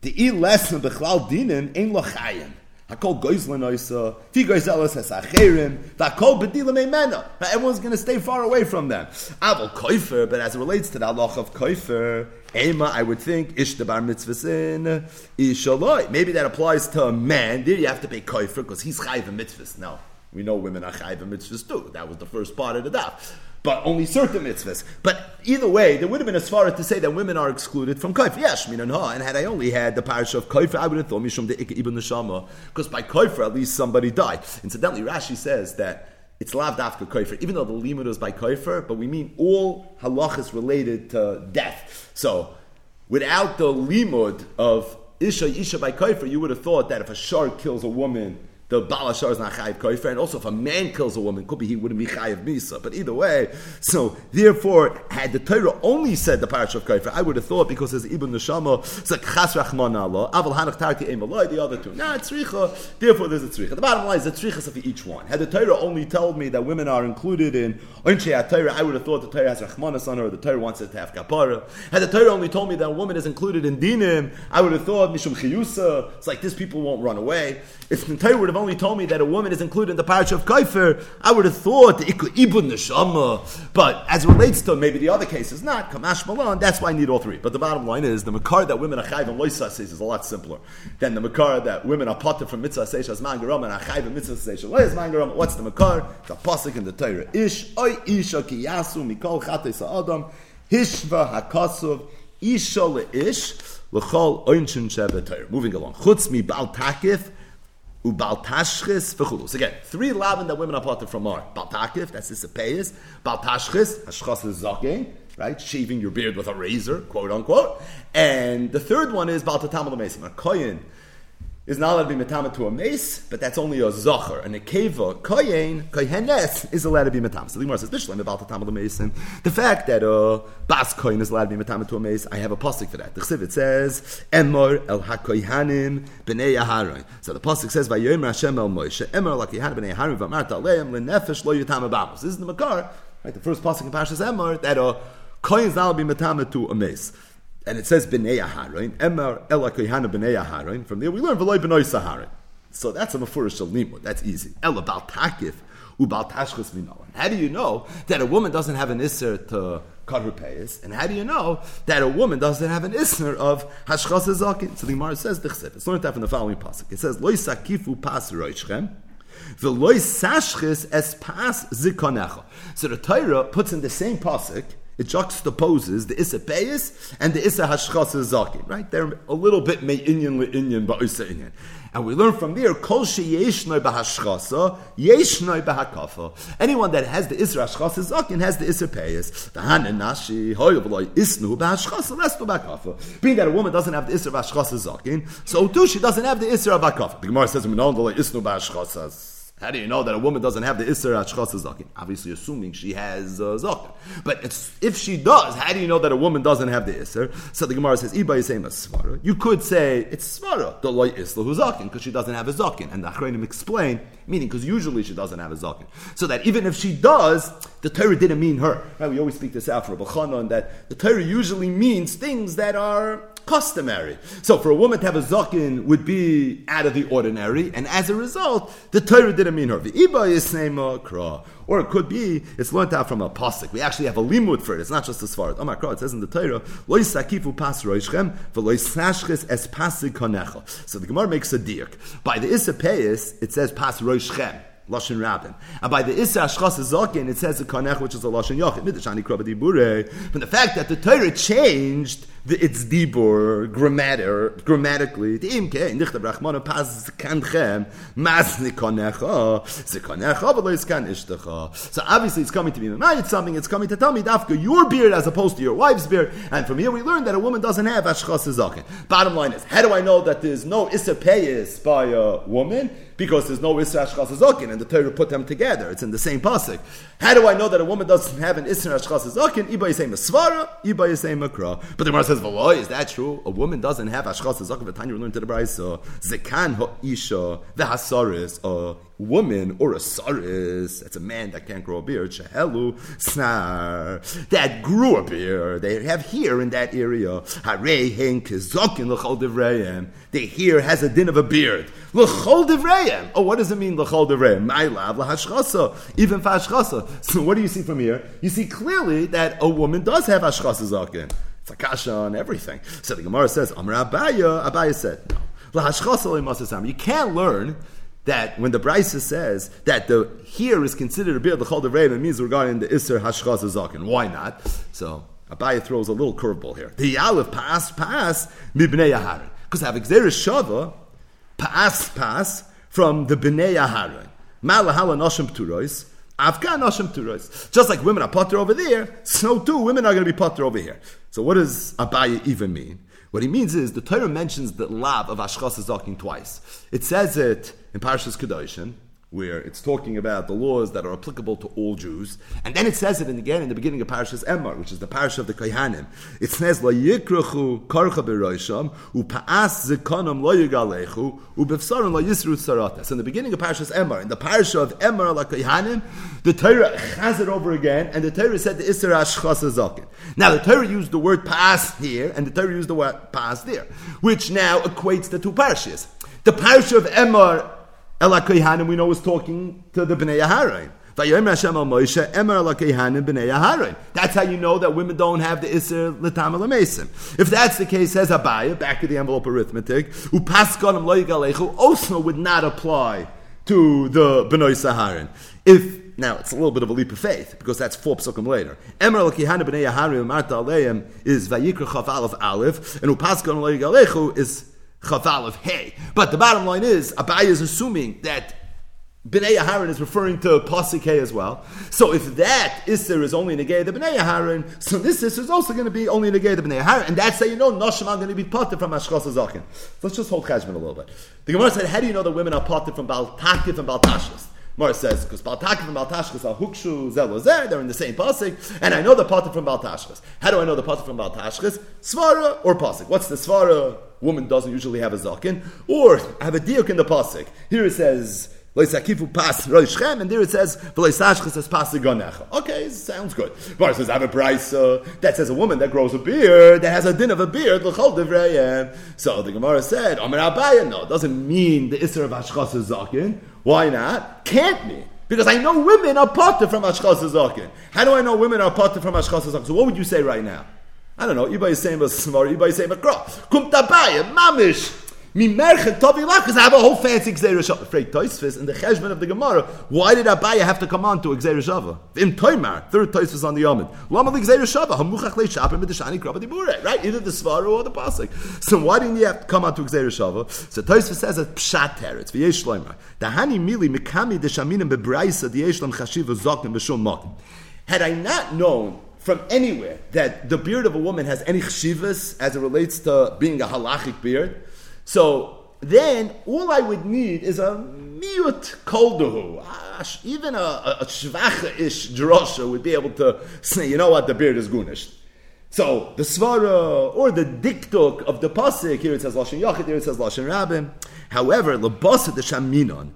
The i lesson bechlal dinim ein lachayim. Hakol goizlan oisa, fi goizelos has acherim, vakol bedilam emena. Everyone's going to stay far away from them. Aval koifer, but as it relates to the halach of koifer, ema, I would think, ishtabar mitzvasin, ishaloi. Maybe that applies to a man. There you have to pay koifer because he's chayv mitzvahs. No, we know women are chayv mitzvahs too. That was the first part of the daf but only certain mitzvahs. But either way, there would have been a svara to say that women are excluded from kaif. Yes, minan ha. And had I only had the parish of kaif, I would have thought mishum de ibn neshama, because by kaif at least somebody died. Incidentally, Rashi says that it's lav dafka kaifer, even though the limud is by kaifer, but we mean all halachas related to death. So, without the limud of isha isha by kaifer, you would have thought that if a shark kills a woman the Balashar is not Chayiv Koifer, and also if a man kills a woman, could be he wouldn't be Chayiv Misa. But either way, so therefore, had the Torah only said the Parash of Koifer, I would have thought because it's Ibn Neshama, it's like Chas Rachman Allah, Aval Hanach Tarti Eim the other two. Nah, it's Tzricha, therefore there's a Tzricha. The bottom line is the Tzrichas of each one. Had the Torah only told me that women are included in Onshei Torah, I would have thought the Torah has Rachmanas on her, or the Torah wants it to have Kapara. Had the Torah only told me that a woman is included in Dinim, I would have thought Mishum Chiyusa, it's like this people won't run away. If the Torah would have only told me that a woman is included in the parish of Kaifer, I would have thought the Ibn Neshama. But as it relates to maybe the other cases, not Kamash Malon, that's why I need all three. But the bottom line is the Makar that women are Chayv and Loisa says is a lot simpler than the Makar that women are potter from Mitzvah Seish as Mangaram and Achayv and Mitzvah Seish as Mangaram. What's the Makar? The Pasuk in the Torah. Ish, Oy Isha Ki Yasu, Mikol Chates Adam, Hishva HaKasuv, Isha Oinchin Shebet Moving along. Chutz mi Bal Takif, Ubaltashchis v'chulus. Again, three lavin that women are parted from are Baltakif, that's this payas. Baltashchis, hashchas is right? Shaving your beard with a razor, quote unquote. And the third one is Baltatam al a koyin is not allowed to be metama to a mace, but that's only a zacher. And a keva, koyen, kohenes, is allowed to be metama. So the Gemara says, Bishlam about the mason. The fact that a bas koyen is allowed to be metama to a mace, I have a pasuk for that. The chsivit says, Emor el hakoyhanim b'nei yaharon. So the pasuk says, Vayomer Hashem el Moshe, Emor el hakoyhanim b'nei yaharon, v'amart aleim lenefesh lo yutam abamos. This is the makar, right? The first pasuk in Parshas Emor, that a koyen is allowed to be metama to a mace and it says b'nei Aharon, Emar Ela b'nei Aharon. From there we learn v'loy b'noi Saharon. So that's a mafurish limud. That's easy. Bal takif ubal tashchus. How do you know that a woman doesn't have an isser to cut her payas? And how do you know that a woman doesn't have an isser of hashchas zakin? So the Gemara says dichsev. It's learned that from the following pasuk. It says loy sakifu pas zikonecha. So the Torah puts in the same pasuk it juxtaposes the Issa and the Issa Hashchasa Zakin, right? They're a little bit me'inyan le'inyan ba'isa inyan. And we learn from there, kol sheyeshnoi b'hashchasa, yeshnoi b'hakafa. Anyone that has the Issa Hashchasa Zakin has the Issa Payas. The Hanan Nashi, hoyavloi, isnu b'hashchasa, lestu b'hakafa. Being that a woman doesn't have the Issa Hashchasa Zakin, so too she doesn't have the Issa B'hakafa. The Gemara says, the isnu b'hashchasa how do you know that a woman doesn't have the Isser Ashchasa Zakin? Obviously, assuming she has uh, Zakin. But if she does, how do you know that a woman doesn't have the Isser? So the Gemara says. You could say it's Svara, the Loy Isla who's Zakin, because she doesn't have a Zakin. And the Achrenim explain, meaning because usually she doesn't have a Zakin. So that even if she does, the Torah didn't mean her. Right? We always speak this out for and that the Torah usually means things that are customary. So for a woman to have a zakin would be out of the ordinary, and as a result, the Torah didn't mean her. The iba is kra. Or it could be, it's learned out from a pasuk. We actually have a limud for it. It's not just a svarat. Omar Kra, it says in the Torah, Lo yisakifu pas roishchem, v'lo yisashches es pasik konecha. So the Gemara makes a dirk. By the Isapeis, it says pas roishchem. Lashon Rabin. And by the Issa Ashchas Zakin, it says a Kanech, which is a Lashon Yochid. Midashani Krabadi Bure. From the fact that the Torah changed its dibur grammar, grammatically. The imke in dichta brachmana pas kanchem mas nikonecha zikonecha v'lo iskan ishtecha. So obviously it's coming to be it's something. It's coming to tell me dafka your beard as opposed to your wife's beard. And from here we learn that a woman doesn't have ashchas zaken. Bottom line is, how do I know that there's no isapayis by a woman? Because there's no Isra Ashchas Zakin, and the Torah put them together. It's in the same pasuk. How do I know that a woman doesn't have an Isra Ashchas Zakin? Iba Yisayim Svara, Iba Yisayim Makra. But the Gemara says "V'loy, is that true? A woman doesn't have ashchas zaken v'tanya. We learned to the brayso zekan ha'isha v'hasaris a woman or a saris. That's a man that can't grow a beard. Shehelu snar that grew a beard. They have here in that area. Harei hen kezokin l'chol divrayim. They here has a din of a beard. L'chol divrayim. Oh, what does it mean l'chol divrayim? My love l'hashchasa. Even for hashchasa. So what do you see from here? You see clearly that a woman does have hashchasa zaken. It's a kasha on everything. So the Gemara says, Amar Abaye, Abaye said, no. You can't learn that when the Brisa says that the here is considered a beer the chol it means regarding the Isser Hashchaz Zakin. Why not? So Abaye throws a little curveball here. The Aleph pass pass mibnei Yaharin. Because I have Shava, pass pass from the Bnei Yaharin. Malahala Noshim Pturois, Afghan Noshim Pturois. Just like women are potter over there, so too women are going to be potter over here. So what does Abaye even mean? What he means is the Torah mentions the lav of Ashchas Zakin twice. It says it in Parashas Kedoshim, where it's talking about the laws that are applicable to all Jews. And then it says it in, again in the beginning of Parashas Emor, which is the Parashah of the Kohanim. It says, La yikrachu karcha beroisham, u'pa'as zikonam lo yigalechu, u'befsarim lo yisru tzaratas. In the beginning of Parashas Emor, in the Parashah of Emor la Kohanim, the Torah has it over again, and the Torah said the Isra. Now, the Torah used the word pa'as here, and the Torah used the word pa'as there, which now equates the two parashas. The Parashah of Emor Ela we know is talking to the Bnei Yaharim. That's how you know that women don't have the Isser L'tam Mason. If that's the case, says Abaye, back of the envelope arithmetic, also would not apply to the Bnei Saharin. If now it's a little bit of a leap of faith because that's four psukim later. Emer l'kihana b'nei Yaharim Marta Aleim is Vayikra Chaf Aleph Aleph and Upaskon Lo is Chafal of Hey. But the bottom line is, Abaye is assuming that Bnei Aharon is referring to Pasik as well. So if that Isser is only negay the Bnei Aharon, so this Isser is also going to be only negay the Bnei Aharon. And that's how you know Noshim are going to be potter from Ashkos Zakin. Let's just hold Cheshbon a little bit. The Gemara said, how do you know that women are potter from Baal Takif and Baal Tashlis? Mara says, because Baltakif and Baltashkas are Hukshu, Zelozeh, they're in the same pasuk, and I know the pasuk from Baltashkas. How do I know the pasuk from Baltashkas? Svara or pasuk? What's the Svara? Woman doesn't usually have a zakin. Or I have a diuk in the pasuk. Here it says, Loisakifu pas roishem, and there it says v'loisashcha says pas Okay, sounds good. But says I have a price uh, that says a woman that grows a beard that has a din of a beard l'chol divrayim. So the Gemara said, Amar Abaye, no, it doesn't mean the iser of ashchas zakin. Why not? Can't be. Because I know women are potter from Ashchas Zakin. How do I know women are potter from Ashchas Zakin? So what would you say right now? I don't know. Iba is saying a smart, Iba is saying a crow. Kum tabaya, mamish. Mi merchet tovi because I have a whole fancy Gzeir Shava. Afraid Toisfis in the Cheshbon of the Gemara, why did Abaye have to come on to Gzeir Shava? Im Toimar, third Toisfis on the Yomid. Lama the Gzeir Shava, hamuchach le shapim b'deshani krabba dibure, right? Either the Svara or the Pasik. So why didn't he have to come on to Gzeir Shava? So Toisfis says a Pshat Teretz, v'yesh loimar. Dahani mili mikami deshaminim bebraisa diyesh lam chashiv zoknim b'shum mokim. Had I not known from anywhere that the beard of a woman has any chshivas as it relates to being a halachic beard, so then all I would need is a miut kolduhu. Even a, a, a shvacha-ish drosha would be able to say, you know what, the beard is gunish. So the svara or the diktuk of the pasuk here it says lashon yachid, here it says lashon rabin. However, lebasa the shaminon.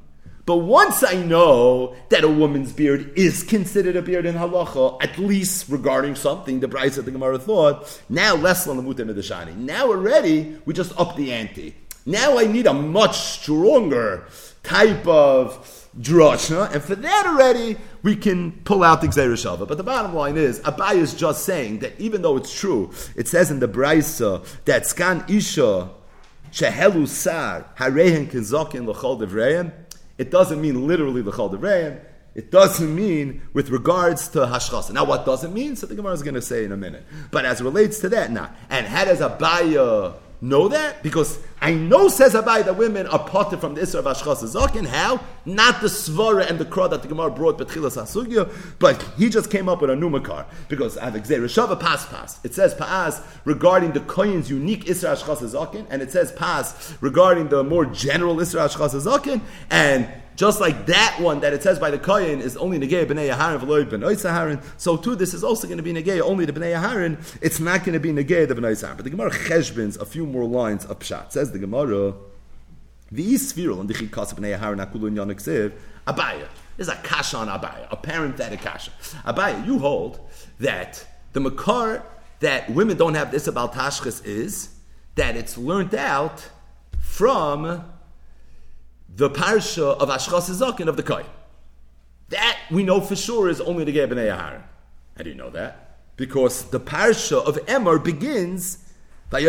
But once I know that a woman's beard is considered a beard in halacha, at least regarding something the Bryce of the Gemara thought, now less shani. Now already we just up the ante. Now I need a much stronger type of drashna, and for that already we can pull out the Gzeir But the bottom line is, Abaye is just saying that even though it's true, it says in the Braisa that Skan Isha Shehelu Sar Harehen Kinzokin L'chol Devreim it doesn't mean literally the Chal Devreim. It doesn't mean with regards to hashchasa. Now, what does it mean? So the Gemara is going to say in a minute. But as relates to that, now, and how does Abaya know that? Because I know, says Abaye, that women are parted from the Isra of Ashchas Zakin. How? Not the Svara and the Krah that the Gemara brought Betchilas Asugya, but he just came up with a new makar. Because I have Shava Pas Pas. It says Pas regarding the Kohen's unique Isra Ashchas Zakin, and it says Pas regarding the more general Isra Ashchas Zakin, and just like that one that it says by the Kohen is only Negei B'nei Yaharin v'loy B'nei Saharin, so too this is also going to be Negei only the B'nei Yaharin. It's not going to be Negei the B'nei Saharin. But the Gemara cheshbins a few more lines of Pshat. Says the Gemara, the Sphirul and the Chikas B'nei Yaharin Akulu Yonik Siv, Abaye. There's a kasha on Abaye, a parenthetic kasha. Abaye, you hold that the Makar that women don't have this about Tashchis is that it's learned out from the parsha of Ashchas Zakin of the Kai. That we know for sure is only the Gei B'nai. How do you know that? Because the parsha of Emor begins Now,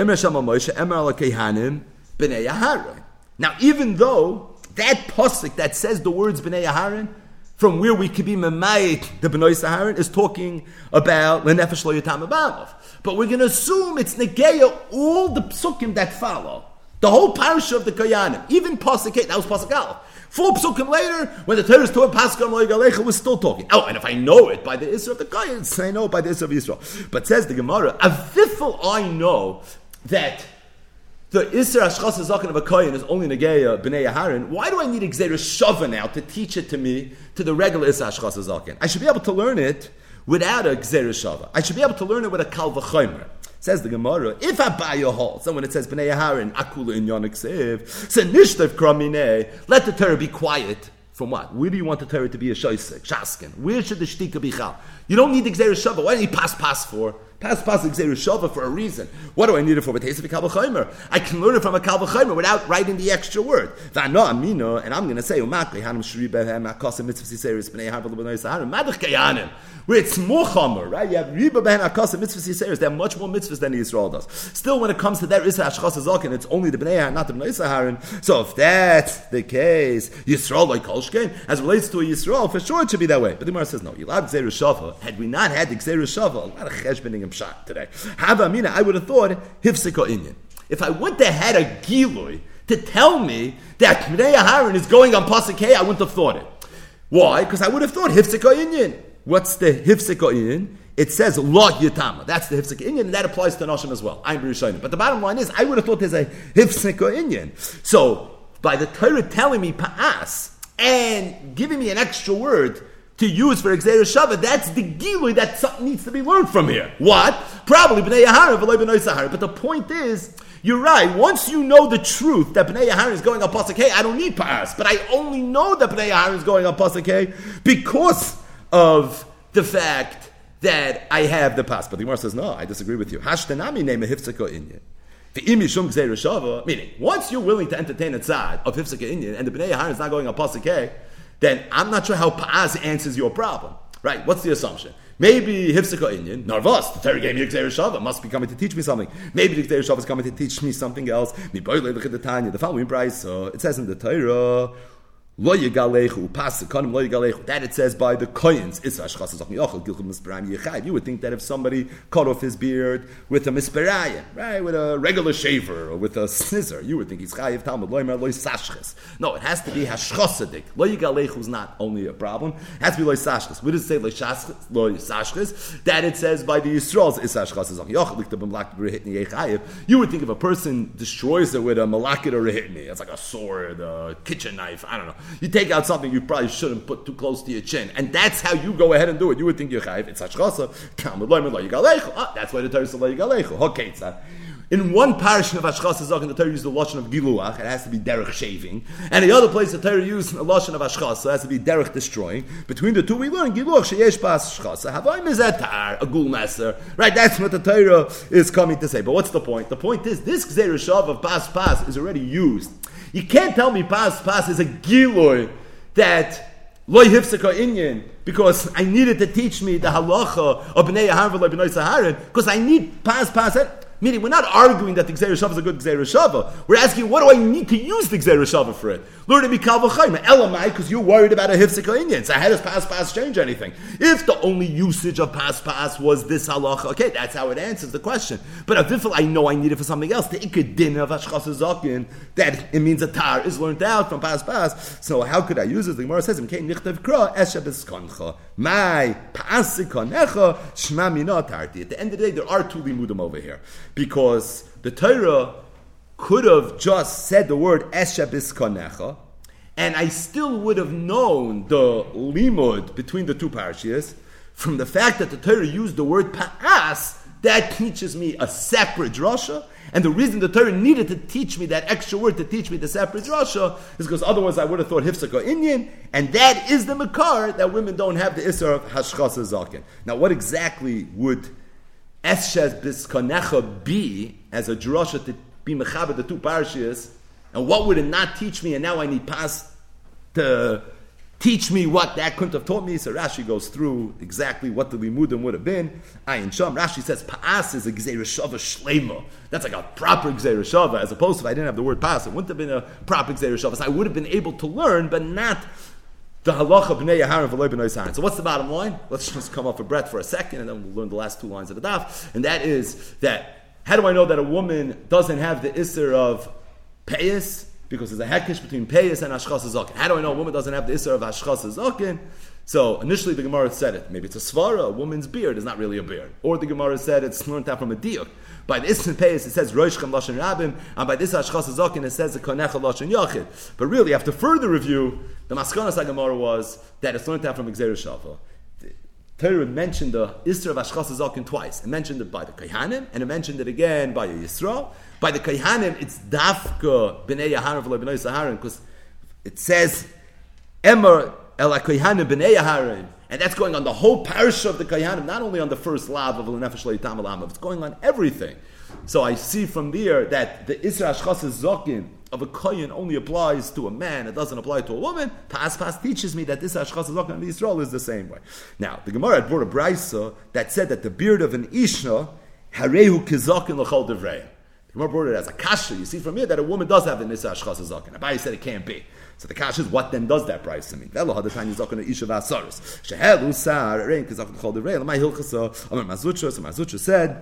even though that pasuk that says the words B'nai Aharon, from where we could be memayit the B'nai Saharan is talking about Lenefesh Lo Yotam But we're going to assume it's negeya all the psukim that follow. The whole parasha of the Kayanim, even Pasuk 8, that was Pasuk. Four psukim later, when the Torah is taught Paschal Galecha, we're still talking. Oh, and if I know it by the Isra of the Kayan, I know it by the Isra of Yisrael. But says the Gemara, a vifel I know that the Isra Ashchas Zakin of a Kohen is only Negeya B'nei Yaharin. Why do I need Gzeir Shava now to teach it to me to the regular Isra Ashchas Zakin? I should be able to learn it without a Gzeir Shava. I should be able to learn it with a Kal V'chomer. Says the Gemara, if I buy your so when it says Bnei Yaharin, Akula in Yonik Sev, so Nishtav Kramine, let the Torah be quiet. From what? Where do you want the Torah to be a shoisek, shaskin? Where should the shtika be chal? You don't need the Gzeir Shava. Why do you pass pass for? Pass pass Gzeir Shava for a reason. What do I need it for? I can learn it from a Kalvachaimer without writing the extra word. Vano amino, and I'm going to say, Umakli hanam shri behem akosim mitzvah siseris b'nei harvel b'nei saharim madach kayanim where it's more chomer, right? You have riba behen akasa mitzvahs yiseres. They have much more mitzvahs than the Yisrael does. Still, when it comes to their isa ashchas it's only the bnei not the bnei saharin. So if that's the case, Yisrael like kolshkein, as relates to a Yisrael, for sure it should be that way. But the Gemara says no. You love gzeir shava. Had we not had the shava, a lot of cheshbening and pshat today. Hava mina, I would have thought hifsika inyan. If I wouldn't have had a gilui to tell me that Bnei Aharon is going on Pasuk I wouldn't have thought it. Why? Because I would have thought Hifzika Inyan. What's the hifsika in? It says lo yitama. That's the hifsika inyan, and that applies to nashim as well. I'm Yerushalayim. But the bottom line is, I would have thought there's a hifsika inyan. So by the Torah telling me pa'as and giving me an extra word to use for Exer Shava, that's the gilui that something needs to be learned from here. What? Probably Bnei Yahara, Bnei Sahara. But the point is, you're right. Once you know the truth that Bnei Yahara is going on Pasuk I don't need Pa'as. But I only know that Bnei Yahara is going on Pasuk because of the fact that I have the pas. But the Gemara says, no, I disagree with you. Hashtanami name a hifzaka inyan. Meaning, once you're willing to entertain a tzad of hifzaka inyan and the bnei Yaharan is not going on pasuk then I'm not sure how Pa'az answers your problem. Right? What's the assumption? Maybe Hifsika Inyan, Narvas, the Torah gave me Gzeir Shava, must be coming to teach me something. Maybe the Gzeir Shava is coming to teach me something else. The following price, so it says in the Torah, Lo yigalechu, pas kanim lo yigalechu. That it says by the koyens. Gilchum misperayim yichayv. You would think that if somebody cut off his beard with a misperayim, right, with a regular shaver or with a scissor, you would think he's chayiv talmud lo yimer lo. No, it has to be hashchasadik. Lo yigalechu is not only a problem. It has to be lo sashches. We didn't say lo sashches. That it says by the Yisraels is ashchas zok miyochel gilchum malak rehitni yichayv. You would think if a person destroys it with a malakit or rehitni, it's like a sword, a kitchen knife, I don't know. You take out something you probably shouldn't put too close to your chin, and that's how you go ahead and do it. You would think you're chayiv. It's hashchasa. Ah, that's why the Torah says yigalechu. Okay, in one parish of Ashchas Zok, the Torah used the lashon of giluach. It has to be derech shaving, and the other place the Torah used the lashon of Ashchas, so it has to be derech destroying. Between the two, we learn giluach sheyesh pas Ashchas. Havayim is a gul master. Right, that's what the Torah is coming to say. But what's the point? The point is this gzerushav of pas pas is already used you can't tell me pas pas is a giloy that loy hifsaka inyan because I needed to teach me the halacha of bnei Aharon v'loy bnei Saharin because I need pas pas. Meaning, we're not arguing that the Shava is a good Shava. We're asking, what do I need to use the Shava for it? Learn to be Kalvachayim. Elamai, because you're worried about a Hifzika Indian. So how does Pas Pas change anything? If the only usage of Pas Pas was this halacha, okay, that's how it answers the question. But Avifel, I know I need it for something else. The Ikadin of Ashchas that it means a tar is learned out from Pas Pas. So how could I use it? The Gemara says, My Pasikonecha, Shma. At the end of the day, there are two limudim over here because the Torah could have just said the word Esha and I still would have known the limud between the two parashas from the fact that the Torah used the word Pa'as, that teaches me a separate drasha. And the reason the Torah needed to teach me that extra word to teach me the separate drasha is because otherwise I would have thought Hifsaka Inyan, and that is the Makar that women don't have the Isra of Hashchasa Zakin. Now, what exactly would Eshes Biskanecha be as a drasha to be Mechaber the two parashas, and what would it not teach me, and now I need pass to teach me what that couldn't have taught me. So Rashi goes through exactly what the limudim would have been. Ayin Sham. Rashi says Paas is a Gzeirashava Shlema. That's like a proper Gzeirashava, as opposed to if I didn't have the word Paas, it wouldn't have been a proper Gzeirashava. So I would have been able to learn, but not the halacha b'nei Yaharim v'loy b'nei. So what's the bottom line? Let's just come off a breath for a second, and then we'll learn the last two lines of the daf. And that is that how do I know that a woman doesn't have the isser of payas? Because there's a hekish between payas and ashchas zakin. How do I know a woman doesn't have the isser of ashchas zakin? So initially the Gemara said it. Maybe it's a svara. A woman's beard is not really a beard. Or the Gemara said it's learned out from a diuk. By the Isn Payas, it says Roishchem Lashon Rabim, and by this Ashchas Zakin, it says the Konecha Lashon Yachid. But really, after further review, the Maskonas Gemara was that it's learned out from Xer Shafa. Torah mentioned the Isra of Ashchas twice. It mentioned it by the Kayhanim, and it mentioned it again by Yisrael. By the Kayhanim, it's Dafka B'nei Yaharim V'lo B'nei Saharim, because it says Emer El Kayhanim B'nei Yaharim, and that's going on the whole parish of the Kayhanim, not only on the first lav of L'nefesh Leitam Alamav, it's going on everything. So I see from there that the Isra Ashchas Zakin of a kohen only applies to a man, it doesn't apply to a woman, Pas Pas teaches me that this Ashchas Zakan in Israel is the same way. Now, the Gemara had brought a brisa that said that the beard of an Ishna, Harehu Kizakin L'chol Devreya. The Gemara brought it as a kasha. You see from here that a woman does have the Nisa Ashchas Zakan. Abaye said it can't be. So the kasha is what then does that price mean? Velo had the time zaken isha vasaris. Shehelu sar rein kizaken chol devrei. Lamai hilchasa. Amar Mar Zutra. So Mar Zutra said,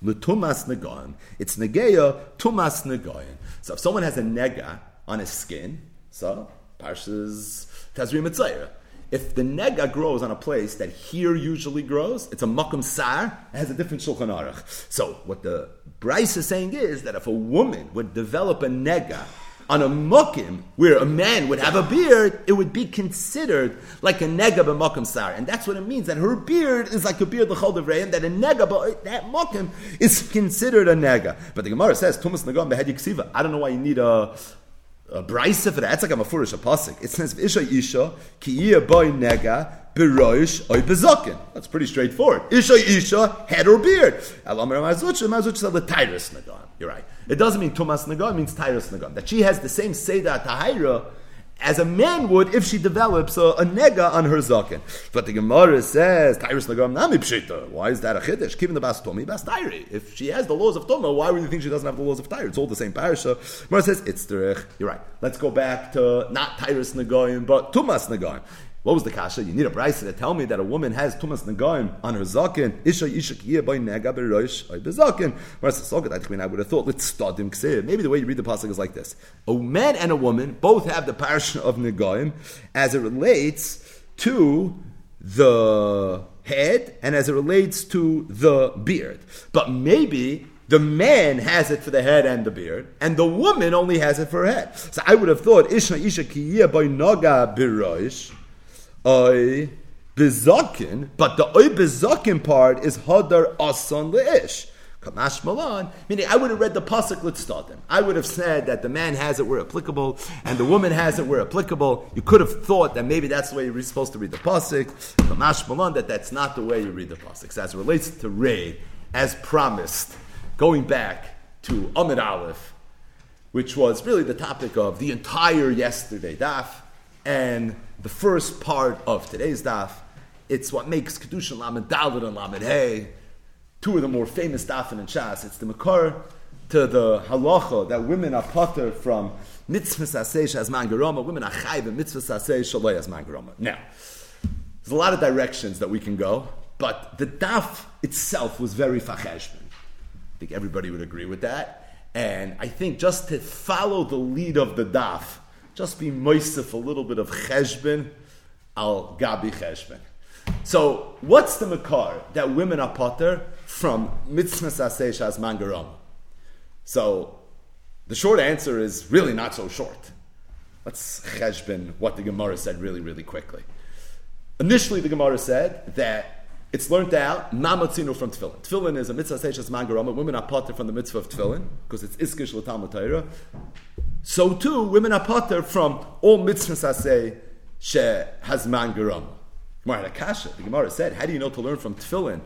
"L'tumas negoyim." It's negeya tumas negoyim. So if someone has a nega on his skin, so parshas tazri mitzayra. If the nega grows on a place that here usually grows, it's a makom sar, it has a different shulchan aruch. So what the Bryce is saying is that if a woman would develop a nega on a mukim where a man would have a beard, it would be considered like a nega b'mukim sar, and that's what it means that her beard is like a beard l'chol devrei, and that a nega but uh, that mukim is considered a nega. But the Gemara says tumas negam behedik siva. I don't know why you need a a brisa for that. Like a mafurish a pasuk. It says isha isha ki boy nega beroish oy bezokin. That's pretty straightforward. Isha isha head or beard. Elamar mazuch mazuch said the tyrus negam. You're right. It doesn't mean Tumas Nagan, it means Tyrus Nagan. That she has the same Seder Tahira as a man would if she develops a, a nega on her zaken. But the Gemara says, Tyrus Nagam Nami Pshita. Why is that a chiddush? Given the Bas Tomi, Bas Tyri. If she has the laws of Toma, why would you think she doesn't have the laws of Tyre? It's all the same parasha. Gemara says, it's Derech. You're right. Let's go back to not Tyrus Nagayim, but Tumas Nagayim. What was the kasha? You need a brisa to tell me that a woman has tumas negaim on her zakin. Isha isha kiyah by nega beroish by bezakin. Whereas the I mean, I would have thought let's start him Maybe the way you read the pasuk is like this: a man and a woman both have the parasha of negaim as it relates to the head and as it relates to the beard. But maybe the man has it for the head and the beard, and the woman only has it for her head. So I would have thought Isha Isha Kiyah by Naga Biroish oy bezakin, but the oy bezakin part is hadar asan leish. Kamash Malan, meaning I would have read the pasuk. Let's start them. I would have said that the man has it where applicable, and the woman has it where applicable. You could have thought that maybe that's the way you're supposed to read the pasuk. Kamash Malan, that that's not the way you read the pasuk. As it relates to Ray, as promised, going back to Amid Aleph, which was really the topic of the entire yesterday daf, and the first part of today's daf. It's what makes Kiddushin Lamed Dalit and Lamed Hey. two of the more famous dafin and shas. It's the makar to the halacha that women are potter from mitzvah saseh as mangarama, women are chayv and mitzvah saseh shalay as mangarama. Now, there's a lot of directions that we can go, but the daf itself was very facheshbin. I think everybody would agree with that. And I think just to follow the lead of the daf, just be moisef a little bit of cheshbin al gabi cheshbin. So, what's the makar that women are potter from mitzvah saseh shas mangarama? So the short answer is really not so short. Let's cheshbin what the Gemara said really, really quickly. Initially, the Gemara said that it's learned out mamatzinu from tefillin. Tefillin is a mitzvah seishas mangarama. Women are potter from the mitzvah of tefillin because it's iskish l'talmud Torah. So too, women are potter from all mitzvahs say she has mangarama. Gemara Akasha, the Gemara said, how do you know to learn from tefillin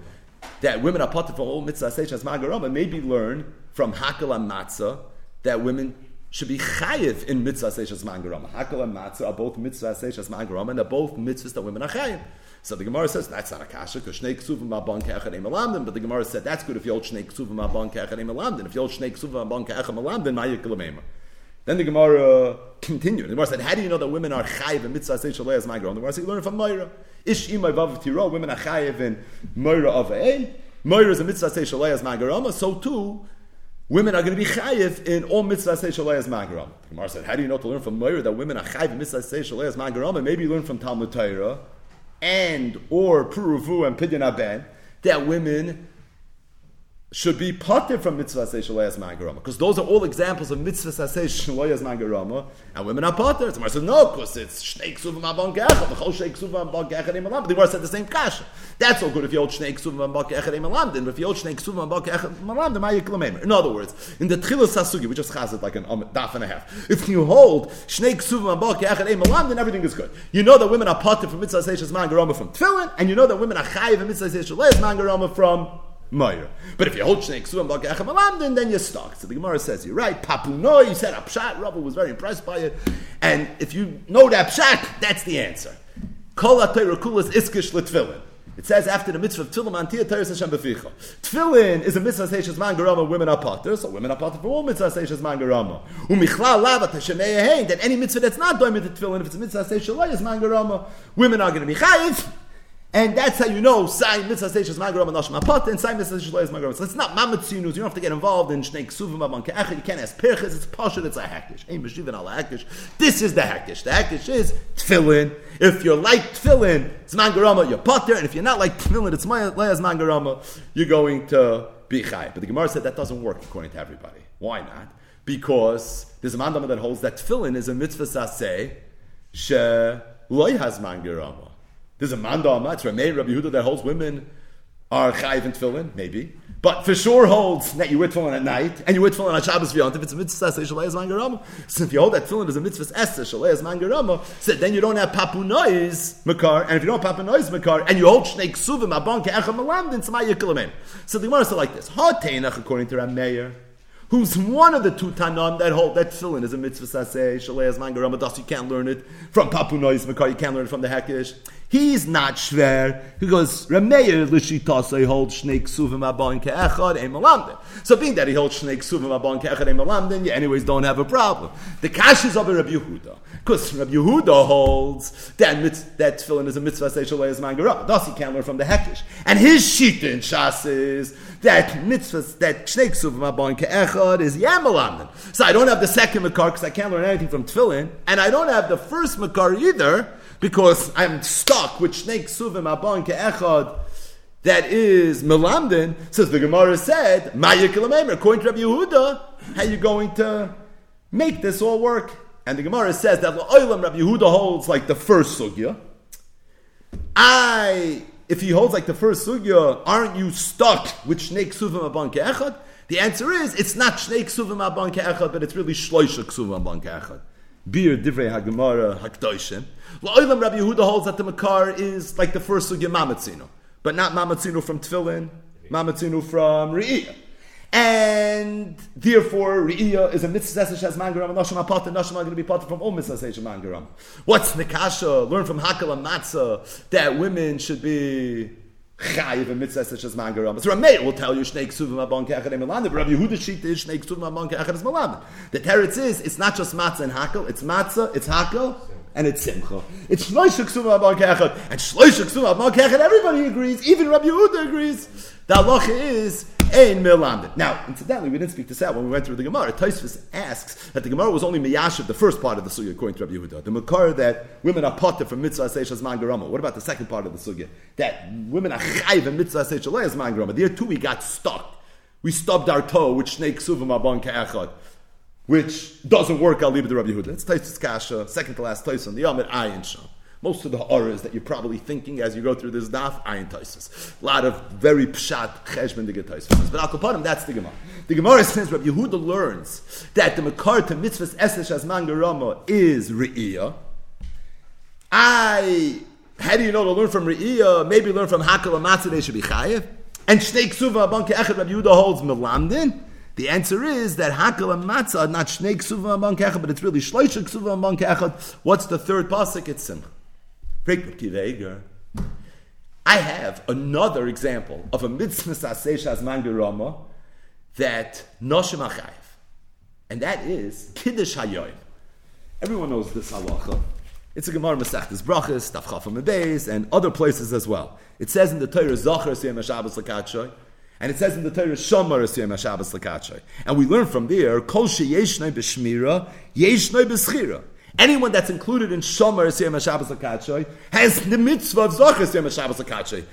that women are potter from all mitzvahs asay she has mangarama? Maybe learn from Hakal and Matzah that women should be chayiv in mitzvah seishas mangarama. Hakal and Matzah are both mitzvah seishas mangarama, and they're both mitzvahs that women are chayiv. So the Gemara says that's not a kasha because shnei ksuvim abon ke'echad malamdim. But the Gemara said that's good if you hold shnei ksuvim abon ke'echad malamdim. If you hold shnei ksuvim abon ke'echad malamdim, ma'yik Then the Gemara continued. The Gemara said, "How do you know that women are chayiv in mitzvah seishas le'as mangarama?" The Gemara said, "You learn from Moira. Ish imay vav tiro. Women are chayiv in Moira of a. Moira is a mitzvah seishas le'as mangarama. So too." Women are going to be chayiv in all mitzvahs say shalayas magaram. Gemara said, how do you know to learn from Moira that women are chayiv in mitzvahs say shalayas magaram? And maybe you learn from Talmud Torah and or Puruvu and Pidyon Aben that women should be potter from mitzvah say shalayas magarama because those are all examples of mitzvah say shalayas magarama and women are potter. So says no, because it's shnei ksuvim abon gecha, the whole shnei ksuvim abon gecha imalam. But the Gemara said the same kasha. That's all good if you hold shnei ksuvim abon gecha imalam. Then if you hold shnei ksuvim abon gecha imalam, then ma'yik lamemer. In other words, in the tchilas sasugi, we just has it like an um, daf and a half. If you hold shnei ksuvim abon gecha imalam, then everything is good. You know that women are potter from mitzvah shalayas magarama from tefillin, and you know that women are chayiv in mitzvah say shalayas magarama from Meyer. But if you hold Shnei Ksuvim Bagachem Alamdin, then you're stuck. So the Gemara says, you're right. Papuno, you said Apshat. Rabbi was very impressed by it. And if you know that Apshat, that's the answer. Kol HaTorah Kulas Iskish L'Tfilin. It says after the mitzvah of Tefillin, Antiyah Torah Hashem Beficha. Tefillin is a mitzvah seishes man garama, women are potter, so women are potter for all mitzvah seishes man garama. Umichlal lavat Hashem that any mitzvah that's not doing with the if it's a mitzvah seishes man garama, women are going to be chayiv, and that's how you know Sai Mitzvah Seishas Magaram and Nashma Pot and Sai Mitzvah Seishas Magaram. So it's not Mamatzinus. You don't have to get involved in Shnei Ksuvim Aban Ke'echad. You can't ask Perches. It's Pasha. It's a Hakish. Ein Meshiv and Ala Hakish. This is the Hakish. The Hakish is Tfilin. If you're like Tfilin, it's Mangarama, you're Potter. And if you're not like Tfilin, it's Leah's Mangarama, you're going to be Chai. But the Gemara said that doesn't work according to everybody. Why not? Because there's a mandama that holds that Tfilin is a mitzvah saseh she loy has Mangarama. There's a manda on that. Rabbi Yehuda that holds women are chayiv and tefillin, maybe. But for sure holds that you wear tefillin at night and you wear tefillin on Shabbos v'yont. If it's a mitzvah say shalayas mangarama, so if you hold that tefillin as a mitzvah essa shalayas mangarama, so then you don't have papu noise makar, and if you don't have papu noise makar, and you hold shnei ksuvim abon ke'echa malam, then tzma yikilamen. So the Gemara said like this: Ha according to Ram Meir who's one of the two Tanam that hold that tefillin is a mitzvah saseh, shaleas mangaramadas, you can't learn it from Papu Nois Makar, you can't learn it from the Hekish. He's not shver. He goes, Rameir he holds shnei ksuvim abon ke'echad, ein malamdin. So being that he holds shnei ksuvim abon ke'echad, ein malamdin, you anyways don't have a problem. The kash is of a Rabbi Yehuda. Because Rabbi Yehuda holds that, mitz, that tefillin is a mitzvah saseh, shaleas mangaramadas, thus he can't learn from the Hekish. And his shita in Shas is, that mitzvah, that shnei ksuvim abon ke'echad is yamalamdin. So I don't have the second makar because I can't learn anything from tefillin, and I don't have the first makar either because I'm stuck with shnei ksuvim abon ke'echad that is melamdin. Says the Gemara said, Ma'yik according to Rabbi Yehuda, how are you going to make this all work? And the Gemara says that La'olam Rabbi Yehuda holds like the first sugya. I if he holds like the first sugya, aren't you stuck with shnei ksuvim abon ke'echad? The answer is, it's not shnei ksuvim abon ke'echad, but it's really shloisha ksuvim abon ke'echad. Bir divrei hagemara hakdoshim. La'olam Rabbi Yehuda holds that the makar is like the first sugya mamatzino, but not mamatzino from tefillin, mamatzino from re'iyah. And therefore, Re'iyah is a mitzvah that has mangaram, and Nashim Apat, and Nashim are going to be part from all mitzvahs that mangaram. What's Nikasha? Learn from Hakal and Matzah that women should be chayiv and mitzvah such as mangaram. So Rameh will tell you shnei ksuvim abon emalamid, but Rabbi Yehuda sheet is shnei ksuvim abon ke'echad is malamid. The teretz is, it's not just matzah and hakel, it's matzah, it's hakel, and it's simcha. It's shloisha ksuvim abon ke'echad, and shloisha ksuvim abon ke'echad, everybody agrees, even Rabbi Yehuda agrees. The halacha is, Ein Milamdin. Now, incidentally, we didn't speak this out when we went through the Gemara. Taisvis asks that the Gemara was only Miyashiv, the first part of the Sugya, according to Rabbi Yehuda. The Makar that women are potter from Mitzvah Seishas Mangarama. What about the second part of the Sugya? That women are Chayv and Mitzvah Seishas Mangarama. There too we got stuck. We stubbed our toe with Snake Suvim Abon Ka'echad. Which doesn't work, I'll leave it to Rabbi Yehuda. It's Taisvis Kasha, second to last Taisus on the Yom Ayin Sham. Most of the horrors that you're probably thinking as you go through this daf, ayin toises. A lot of very pshat cheshbon get toises. But al that's the Gemara. The Gemara says Rabbi Yehuda learns that the makar to mitzvahs esesh as mangarama is re'iyah. I, how do you know to learn from re'iyah? Maybe learn from hakal amatzah, they should be chayev. And shnei ksuva abanke echad Rabbi Yehuda holds melamdin. The answer is that Hakal and Matzah, not Shnei Ksuva Amon Kechad, but it's really Shloisha Ksuva Amon Kechad. What's the third pasuk? It's Simcha. I have another example of a mitzvah sasesh as mangarama that noshim achayev, and that is kiddush hayoyim. Everyone knows this halacha. It's a Gemara Masechtas Brachas, Tafchafam Beis, and other places as well. It says in the Torah Zachar Siyam Shabbos Lakachoy, and it says in the Torah Shomer Siyam Shabbos Lakachoy. And we learn from there Kol Sheyeshnei B'Shmira, Yeshnei B'Schira. Anyone that's included in Shomer Siyam Shabbos Akatshoy has the mitzvah of Zocher Siyam Shabbos Akatshoy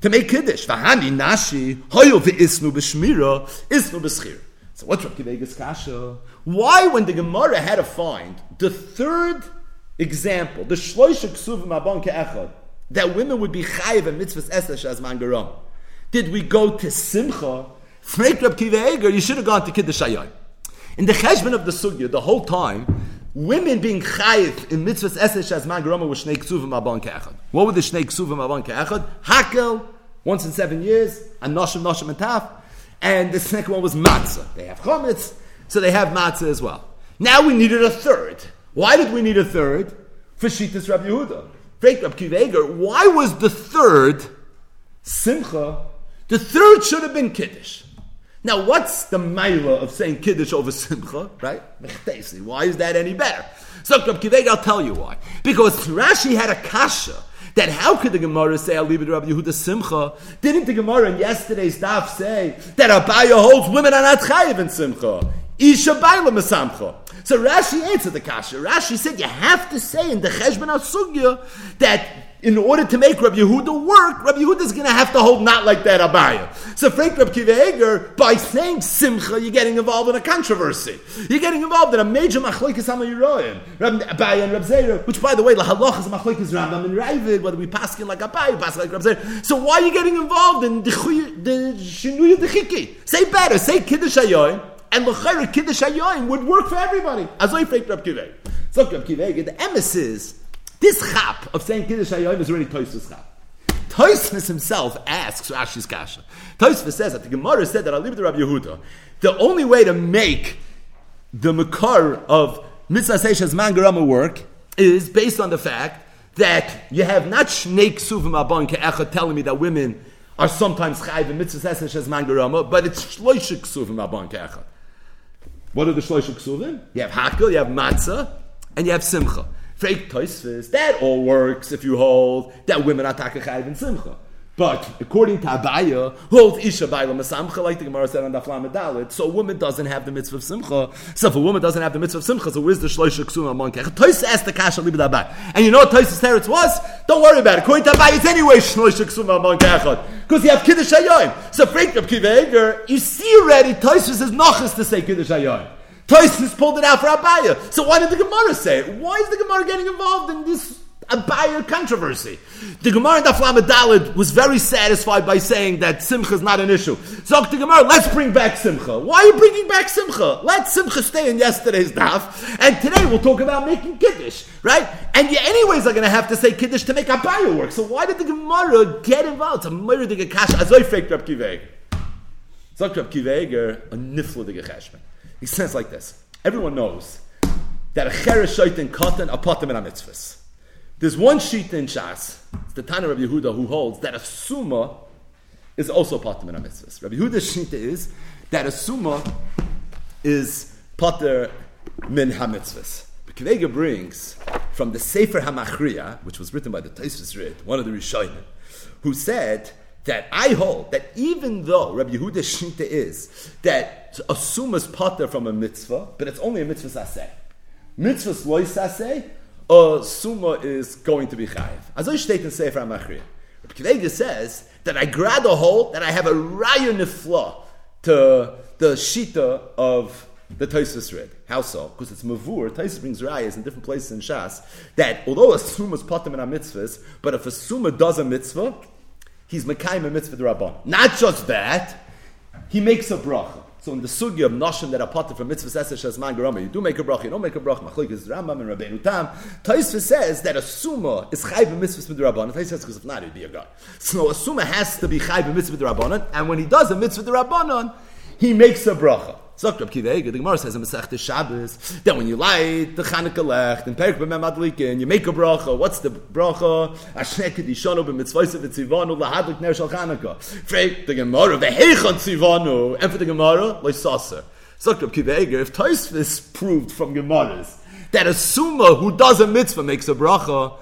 to make Kiddush. Vahani Nashi, Hoyo Isnu B'Shmira, Isnu B'Schir. So what's Rav Kivegas Kasha? Why, when the Gemara had to find the third example, the Shloisha Ksuvim Abon Ke'echad, that women would be chayiv and mitzvahs esesh as mangaram, did we go to Simcha? Frank Rab Kiva you should have gone to Kiddush Hayai. In the cheshbon of the sugya, the whole time, women being chayiv in mitzvahs esesh as man groma was shnei ksuvim abon ke'echad. What were the shnei ksuvim abon ke'echad? Hakel, once in seven years, and noshim, noshim, and taf. And the second one was matzah. They have chometz, so they have matzah as well. Now we needed a third. Why did we need a third? For Shitas Rabbi Yehuda. Frank Rabbi why was the third simcha? The third should have been kiddush. Now, what's the maila of saying Kiddush over Simcha, right? Why is that any better? So, I'll tell you why. Because Rashi had a kasha that how could the Gemara say to Rabbi Yehuda Simcha? Didn't the Gemara in yesterday's daf say that Abaye holds women are not chayiv in Simcha? Isha Baila. So Rashi answered the kasha. Rashi said you have to say in the Cheshbon Sugya that in order to make Rabbi Yehuda work, Rabbi Yehuda is going to have to hold not like that Abaye. So Frank Rabbi Kiva by saying Simcha, you're getting involved in a controversy. You're getting involved in a major machlokes Hamayiroyim. Rabbi Abaye and Rabbi Zera, which by the way, the halach is machlokes Rambam and Raavad, whether we pass in like Abaye, pass like Rabbi Zera. So why are you getting involved in the, Shinuya Dechiki? Say better, say Kiddush Hayoyim, and L'chayra Kiddush Hayoyim would work for everybody. As I Frank Rabbi Kiva. So Rabbi Kiva, the emissaries this chap of saying Kiddush Hayom is really Toysvis chap. Toysvis himself asks Rashi's Kasha. Toysvis says that the Gemara said that leave it to Rabbi Yehuda. The only way to make the Makar of Mitzvah Seishas Mangarama work is based on the fact that you have not Shnei Ksuvim Abon Ke'echad telling me that women are sometimes Chayv in Mitzvah Seishas Mangarama, but it's Shloisha Ksuvim Abon Ke'echad. What are the Shloisha Ksuvim? You have Hakel, you have Matzah, and you have Simcha. Fake Toisvis, that all works if you hold that women are Takachayv and Simcha. But according to Abaye, holds Isha Baila Masamcha, like the Gemara said on the Dalit, so a woman doesn't have the mitzvah of Simcha. So if a woman doesn't have the mitzvah of Simcha, so where's the Shloisha Ksuma among Kech? Tois asked the Kasha Libid Abaye. And you know what Tois's teretz was? Don't worry about it. According to Abaye, it's anyway Shloisha Ksuma among Kechot. Because you have Kiddush Hayoim. So Frank of Kiveger, you see already, Toisvis is nochas to say Kiddush Hayoim. Toysmus pulled it out for Abaye. So why did the Gemara say it? Why is the Gemara getting involved in this Abaye controversy? The Gemara in Daflam Dalid was very satisfied by saying that Simcha is not an issue. So the Gemara, let's bring back Simcha. Why are you bringing back Simcha? Let Simcha stay in yesterday's daf, and today we'll talk about making Kiddush, right? And you anyways are going to have to say Kiddush to make Abaye work. So why did the Gemara get involved? It's a murder the Gekash, as I fake Rab Kiveger. Sagt Rab Kiveger, a nifla the Gechashman. He says like this Everyone knows that a cheresh shait katan cotton a in a mitzvahs. There's one sheet in Shas, it's the Tana of Yehuda, who holds that a suma is also pater min mitzvahs. Rabbi Huda's shita is that a suma is pater min hamitzvahs. Kvega brings from the Sefer Hamachria, which was written by the Taisus Rid, one of the Rishonim, who said that I hold that even though Rabbi Yehuda's shita is that a suma is pater from a mitzvah, but it's only a mitzvah saseh. Mitzvah loy saseh, a suma is going to be chayiv. As I state in Sefer Hamachria. Rabbi Kvega says that I grab a hold that I have a raya nifla to the shita of the Taisus read. How so? Because it's mavur. Taisus brings rayas in different places in Shas that although a summa is patim in a mitzvahs, but if a summa does a mitzvah, he's mekayim a mitzvah derabban. Not just that, he makes a bracha. So in the sugya of nashim that are patim from mitzvah esesh as man garama, you do make a bracha, you don't make a bracha. Machlik is Rambam and Rabbeinu Tam. Taisus says that a summa is chayv mitzvah derabban. Taisus says because if not, it'd be a god. So a summa has to be chayv mitzvah derabban, and when he does a mitzvah derabban, he makes a bracha. Sagt Rab Kiva the Gemara says in Masech Shabbos, that when you light the Chanukah Lech, and Perik B'mem Adlikin, you make a bracha. What's the bracha? Ashnek Kedishonu b'mitzvayse v'tzivanu lahadlik ner shal Chanukah. Frek the Gemara, v'heichon tzivanu, and for the Gemara. Sagt Rab Kiva if Taisvis proved from Gemaras that a Summa who does a mitzvah makes a bracha,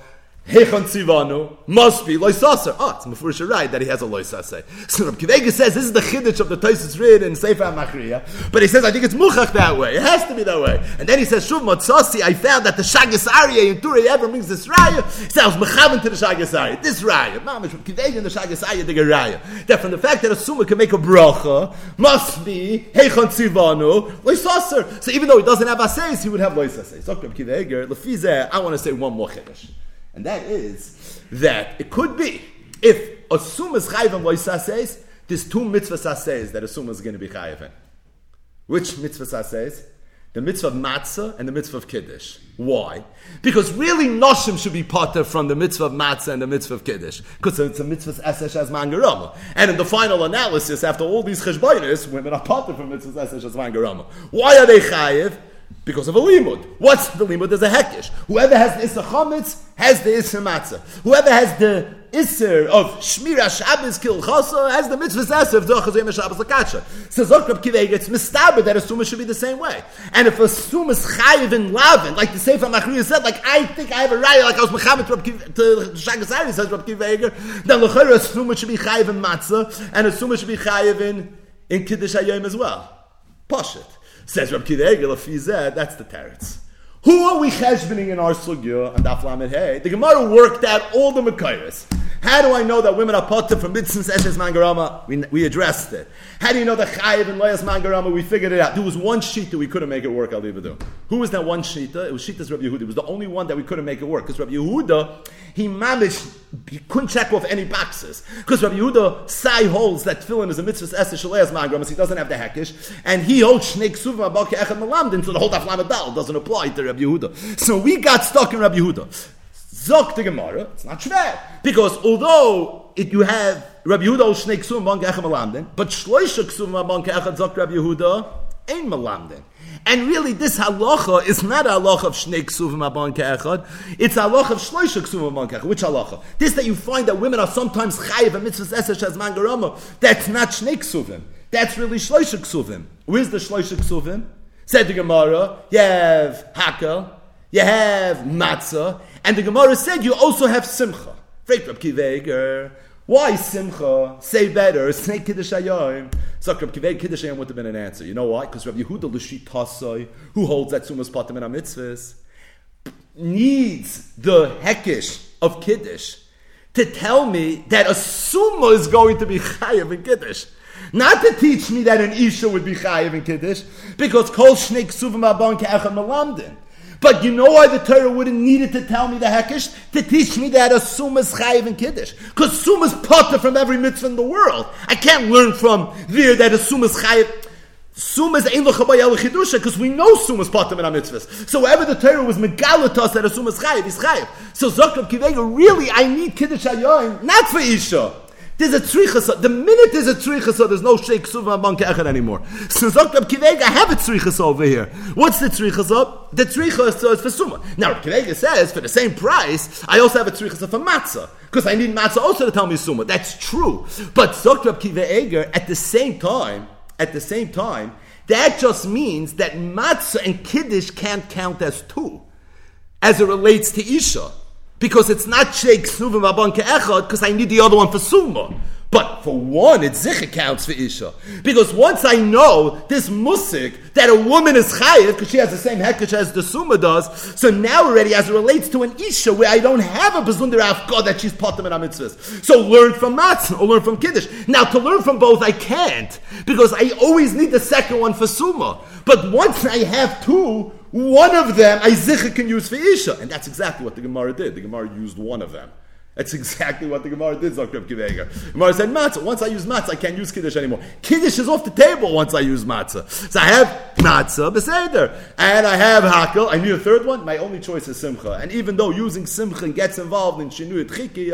Hechon Tzivanu must be loisasser. Oh, it's Mefurish right that he has a loisasser. So Rabbi Kivega says this is the chiddush of the Taisus read in Sefer HaMachriya, but he says I think it's muchach that way. It has to be that way. And then he says Shuv Motzasi. I found that the Shagas Aryeh in Turei Even brings this raya. He says mechaven to the Shagas Aryeh. This raya, Mamish Rabbi Kivega and the Shagas Aryeh the raya. That from the fact that a summa can make a bracha must be Hechon Tzivanu loisasser. So even though he doesn't have asays, he would have loisasser. So Rabbi Kivega, Lefizeh, I want to say one more chiddush. And that is that it could be if a sum is chayiv and loisases, there's two mitzvah says that a sum is going to be chayiv in. Which mitzvah says? The mitzvah of matzah and the mitzvah of kiddush. Why? Because really noshim should be potter from the mitzvah of matzah and the mitzvah of kiddush. Because it's a mitzvah esesh as mangarama. And in the final analysis, after all these cheshbonis, women are potter from mitzvah esesh as mangarama. Why are they chayiv? Because of a limud. What's the limud? There's a hekish. Whoever has the Issa Chametz has the Issa Matzah. Whoever has the Isser of Shmira Shabbos Kil Chasa has the mitzvah Esser of Dochazim Shabbos Lakacha. So Zokrab Kiveg, it's mistaber that a Suma should be the same way. And if a Suma is Chayiv in Lavin, like the Sefer Machriya said, like I think I have a raya, like I was Mechamed to Shagas Ari, says Rab Kiveg, then Lechera, a Suma should be Chayiv in Matzah, and a Suma should be Chayiv in, in Kiddush HaYom as well. Poshit. Says Rab Kiva that's the teretz. Who are we cheshbening in our sugya and Daf Hey? The Gemara worked out all the Mekairis. How do I know that women are potter from mitzvahs eshes mangarama? We, we addressed it. How do you know that chayiv and loyas mangarama? We figured it out. There was one sheet that we couldn't make it work. I'll leave it do. Who was that one sheet? It was Shita's Rabbi Yehuda. It was the only one that we couldn't make it work because Rabbi Yehuda he managed he couldn't check off any boxes because Rabbi Yehuda sai holds that tefillin is a mitzvah eshes loyas mangarama. So he doesn't have the hekish, and he holds shnei ksuvim abaki echad malamdin. So the whole daf doesn't apply to Rabbi Yehuda. So we got stuck in Rabbi Yehuda. Zok the Gemara, it's not shver. Because although it, you have Rabbi Yehuda ol shnei ksum ban kechem malamden, but shloisha ksum ban kechem zok Rabbi Yehuda ein malamden. And really, this halacha is not a halacha of shnei ksuvim aban ke'echad. It's a halacha of shloisha ksuvim aban ke'echad. Which halacha? This that you find that women are sometimes chayiv and mitzvahs esesh as mangarama. That's not shnei ksuvim. That's really shloisha ksuvim. Where's the shloisha ksuvim? Said the Gemara, you have hakel, you have matzah, and the Gemara said you also have simcha. Why simcha? Say better. Say kiddush hayom. So Rab Kivei kiddush hayom would have been an answer. You know why? Because Rabbi Yehuda l'shit tasoi, who holds that sumas patim in mitzvahs, needs the hekish of kiddush to tell me that a summa is going to be chayav in kiddush. Not to teach me that an isha would be chayav in kiddush, because kol shnei ksuvim abon ke'echad malamdin. But you know why the Torah wouldn't need it to tell me the Hekish? To teach me that a Summa is Chayiv and Kiddush. Because Summa is potter from every mitzvah in the world. I can't learn from there that a Summa is Chayiv. Summa is Ein Chidusha, because we know Summa is potter in our mitzvahs. So wherever the Torah was megalatos that a Summa is Chayiv, is Chayiv. So Zokrab Kivega, really, I need Kiddush Hayoim, not for Isha There's a tzrichas. The minute there's a tzrichas, there's no sheikh suva bank echad anymore. So. Kivega, I have a tzrichas over here. What's the tzrichas of? The tzrichas is for suma. Now Kivega says for the same price, I also have a tzrichas for matzah because I need matzah also to tell me suma. That's true. But Dr. Kivega, at the same time, at the same time, that just means that matzah and kiddush can't count as two, as it relates to isha because it's not Sheikh Snuvim Abon Ke'echad, because I need the other one for Suma. But for one, it zich counts for Isha. Because once I know this musik, that a woman is chayiv, because she has the same hekesh as the Suma does, so now already, as it relates to an Isha, where I don't have a Bezunder Afgah that she's potem in mitzvahs. So learn from Matzah, or learn from Kiddush. Now, to learn from both, I can't, because I always need the second one for Suma. But once I have two, one of them I can use for Isha. And that's exactly what the Gemara did. The Gemara used one of them. That's exactly what the Gemara did, Zakrib Kiveger. Gemara said, matzah. Once I use matzah, I can't use Kiddush anymore. Kiddush is off the table once I use matzah. So I have matzah, Beseder. And I have hakel. I need a third one. My only choice is simcha. And even though using simcha gets involved in shinui tchiki,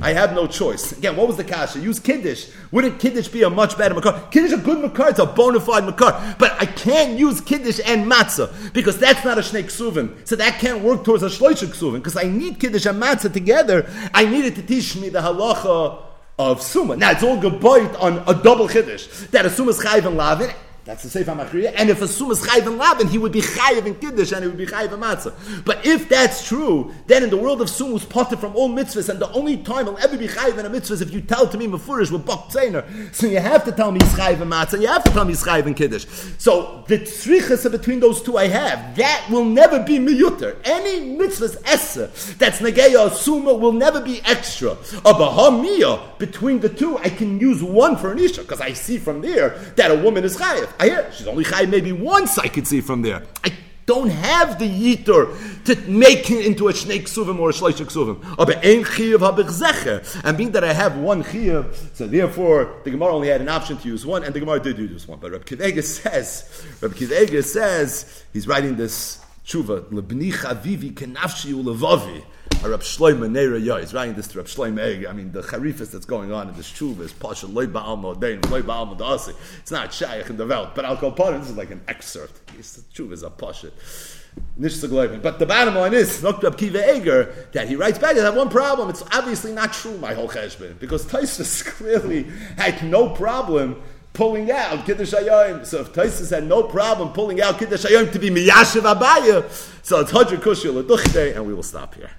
I have no choice. Again, what was the kasha? Use Kiddush. Wouldn't Kiddush be a much better makar? Kiddush is a good makar. It's a bona fide makar. But I can't use Kiddush and matzah because that's not a shnei ksuvin. So that can't work towards a shloish ksuvin because I need Kiddush and matzah together, I needed to teach me the halacha of Suma. Now, it's all gebayt on a double chiddush, that a Suma is chayv and lavin, that's the Sefer Machriya. And if a Sum is Chayiv and Laban, he would be Chayiv in Kiddush and he would be Chayiv in Matzah. But if that's true, then in the world of Sum, who's potted from all mitzvahs, and the only time he'll ever be Chayiv in a mitzvah is if you tell to me Mefurish with Bok Tzainer. So you have to tell me he's Chayiv in Matzah, you have to tell me he's Chayiv in Kiddush. So the tzrichas between those two I have, that will never be miyuter. Any mitzvah's essa that's Nageya Suma will never be extra. A Bahamiyah, between the two, I can use one for an Isha, because I see from there that a woman is Chayiv. I hear she's only chai maybe once. I could see from there. I don't have the yitur to make it into a snake suvim or a shleish suvim. Oh, but ein chiyuv habich And being that I have one chiyuv, so therefore the Gemara only had an option to use one, and the Gemara did use one. But Reb Kivega says, Reb Kivega says, he's writing this tshuva, lebni chavivi kenafshi ulevavi. Rab Shloim Neira. He's writing this to Rab Shloim Egg. I mean, the charifis that's going on in this tshuva is Pasha Loy Ba'al Modein, Loy Ba'al Modasi. It's not Shaykh in the Welt, but I'll call part this is like an excerpt. The tshuva is a Pasha. But the bottom line is, that he writes back, I have one problem. It's obviously not true, my whole cheshbon, because Taisus clearly had no problem pulling out Kiddush Hayom. So if Taisus had no problem pulling out Kiddush Hayom to be Miyashiv Abaye, so it's Hadra Kushil and we will stop here.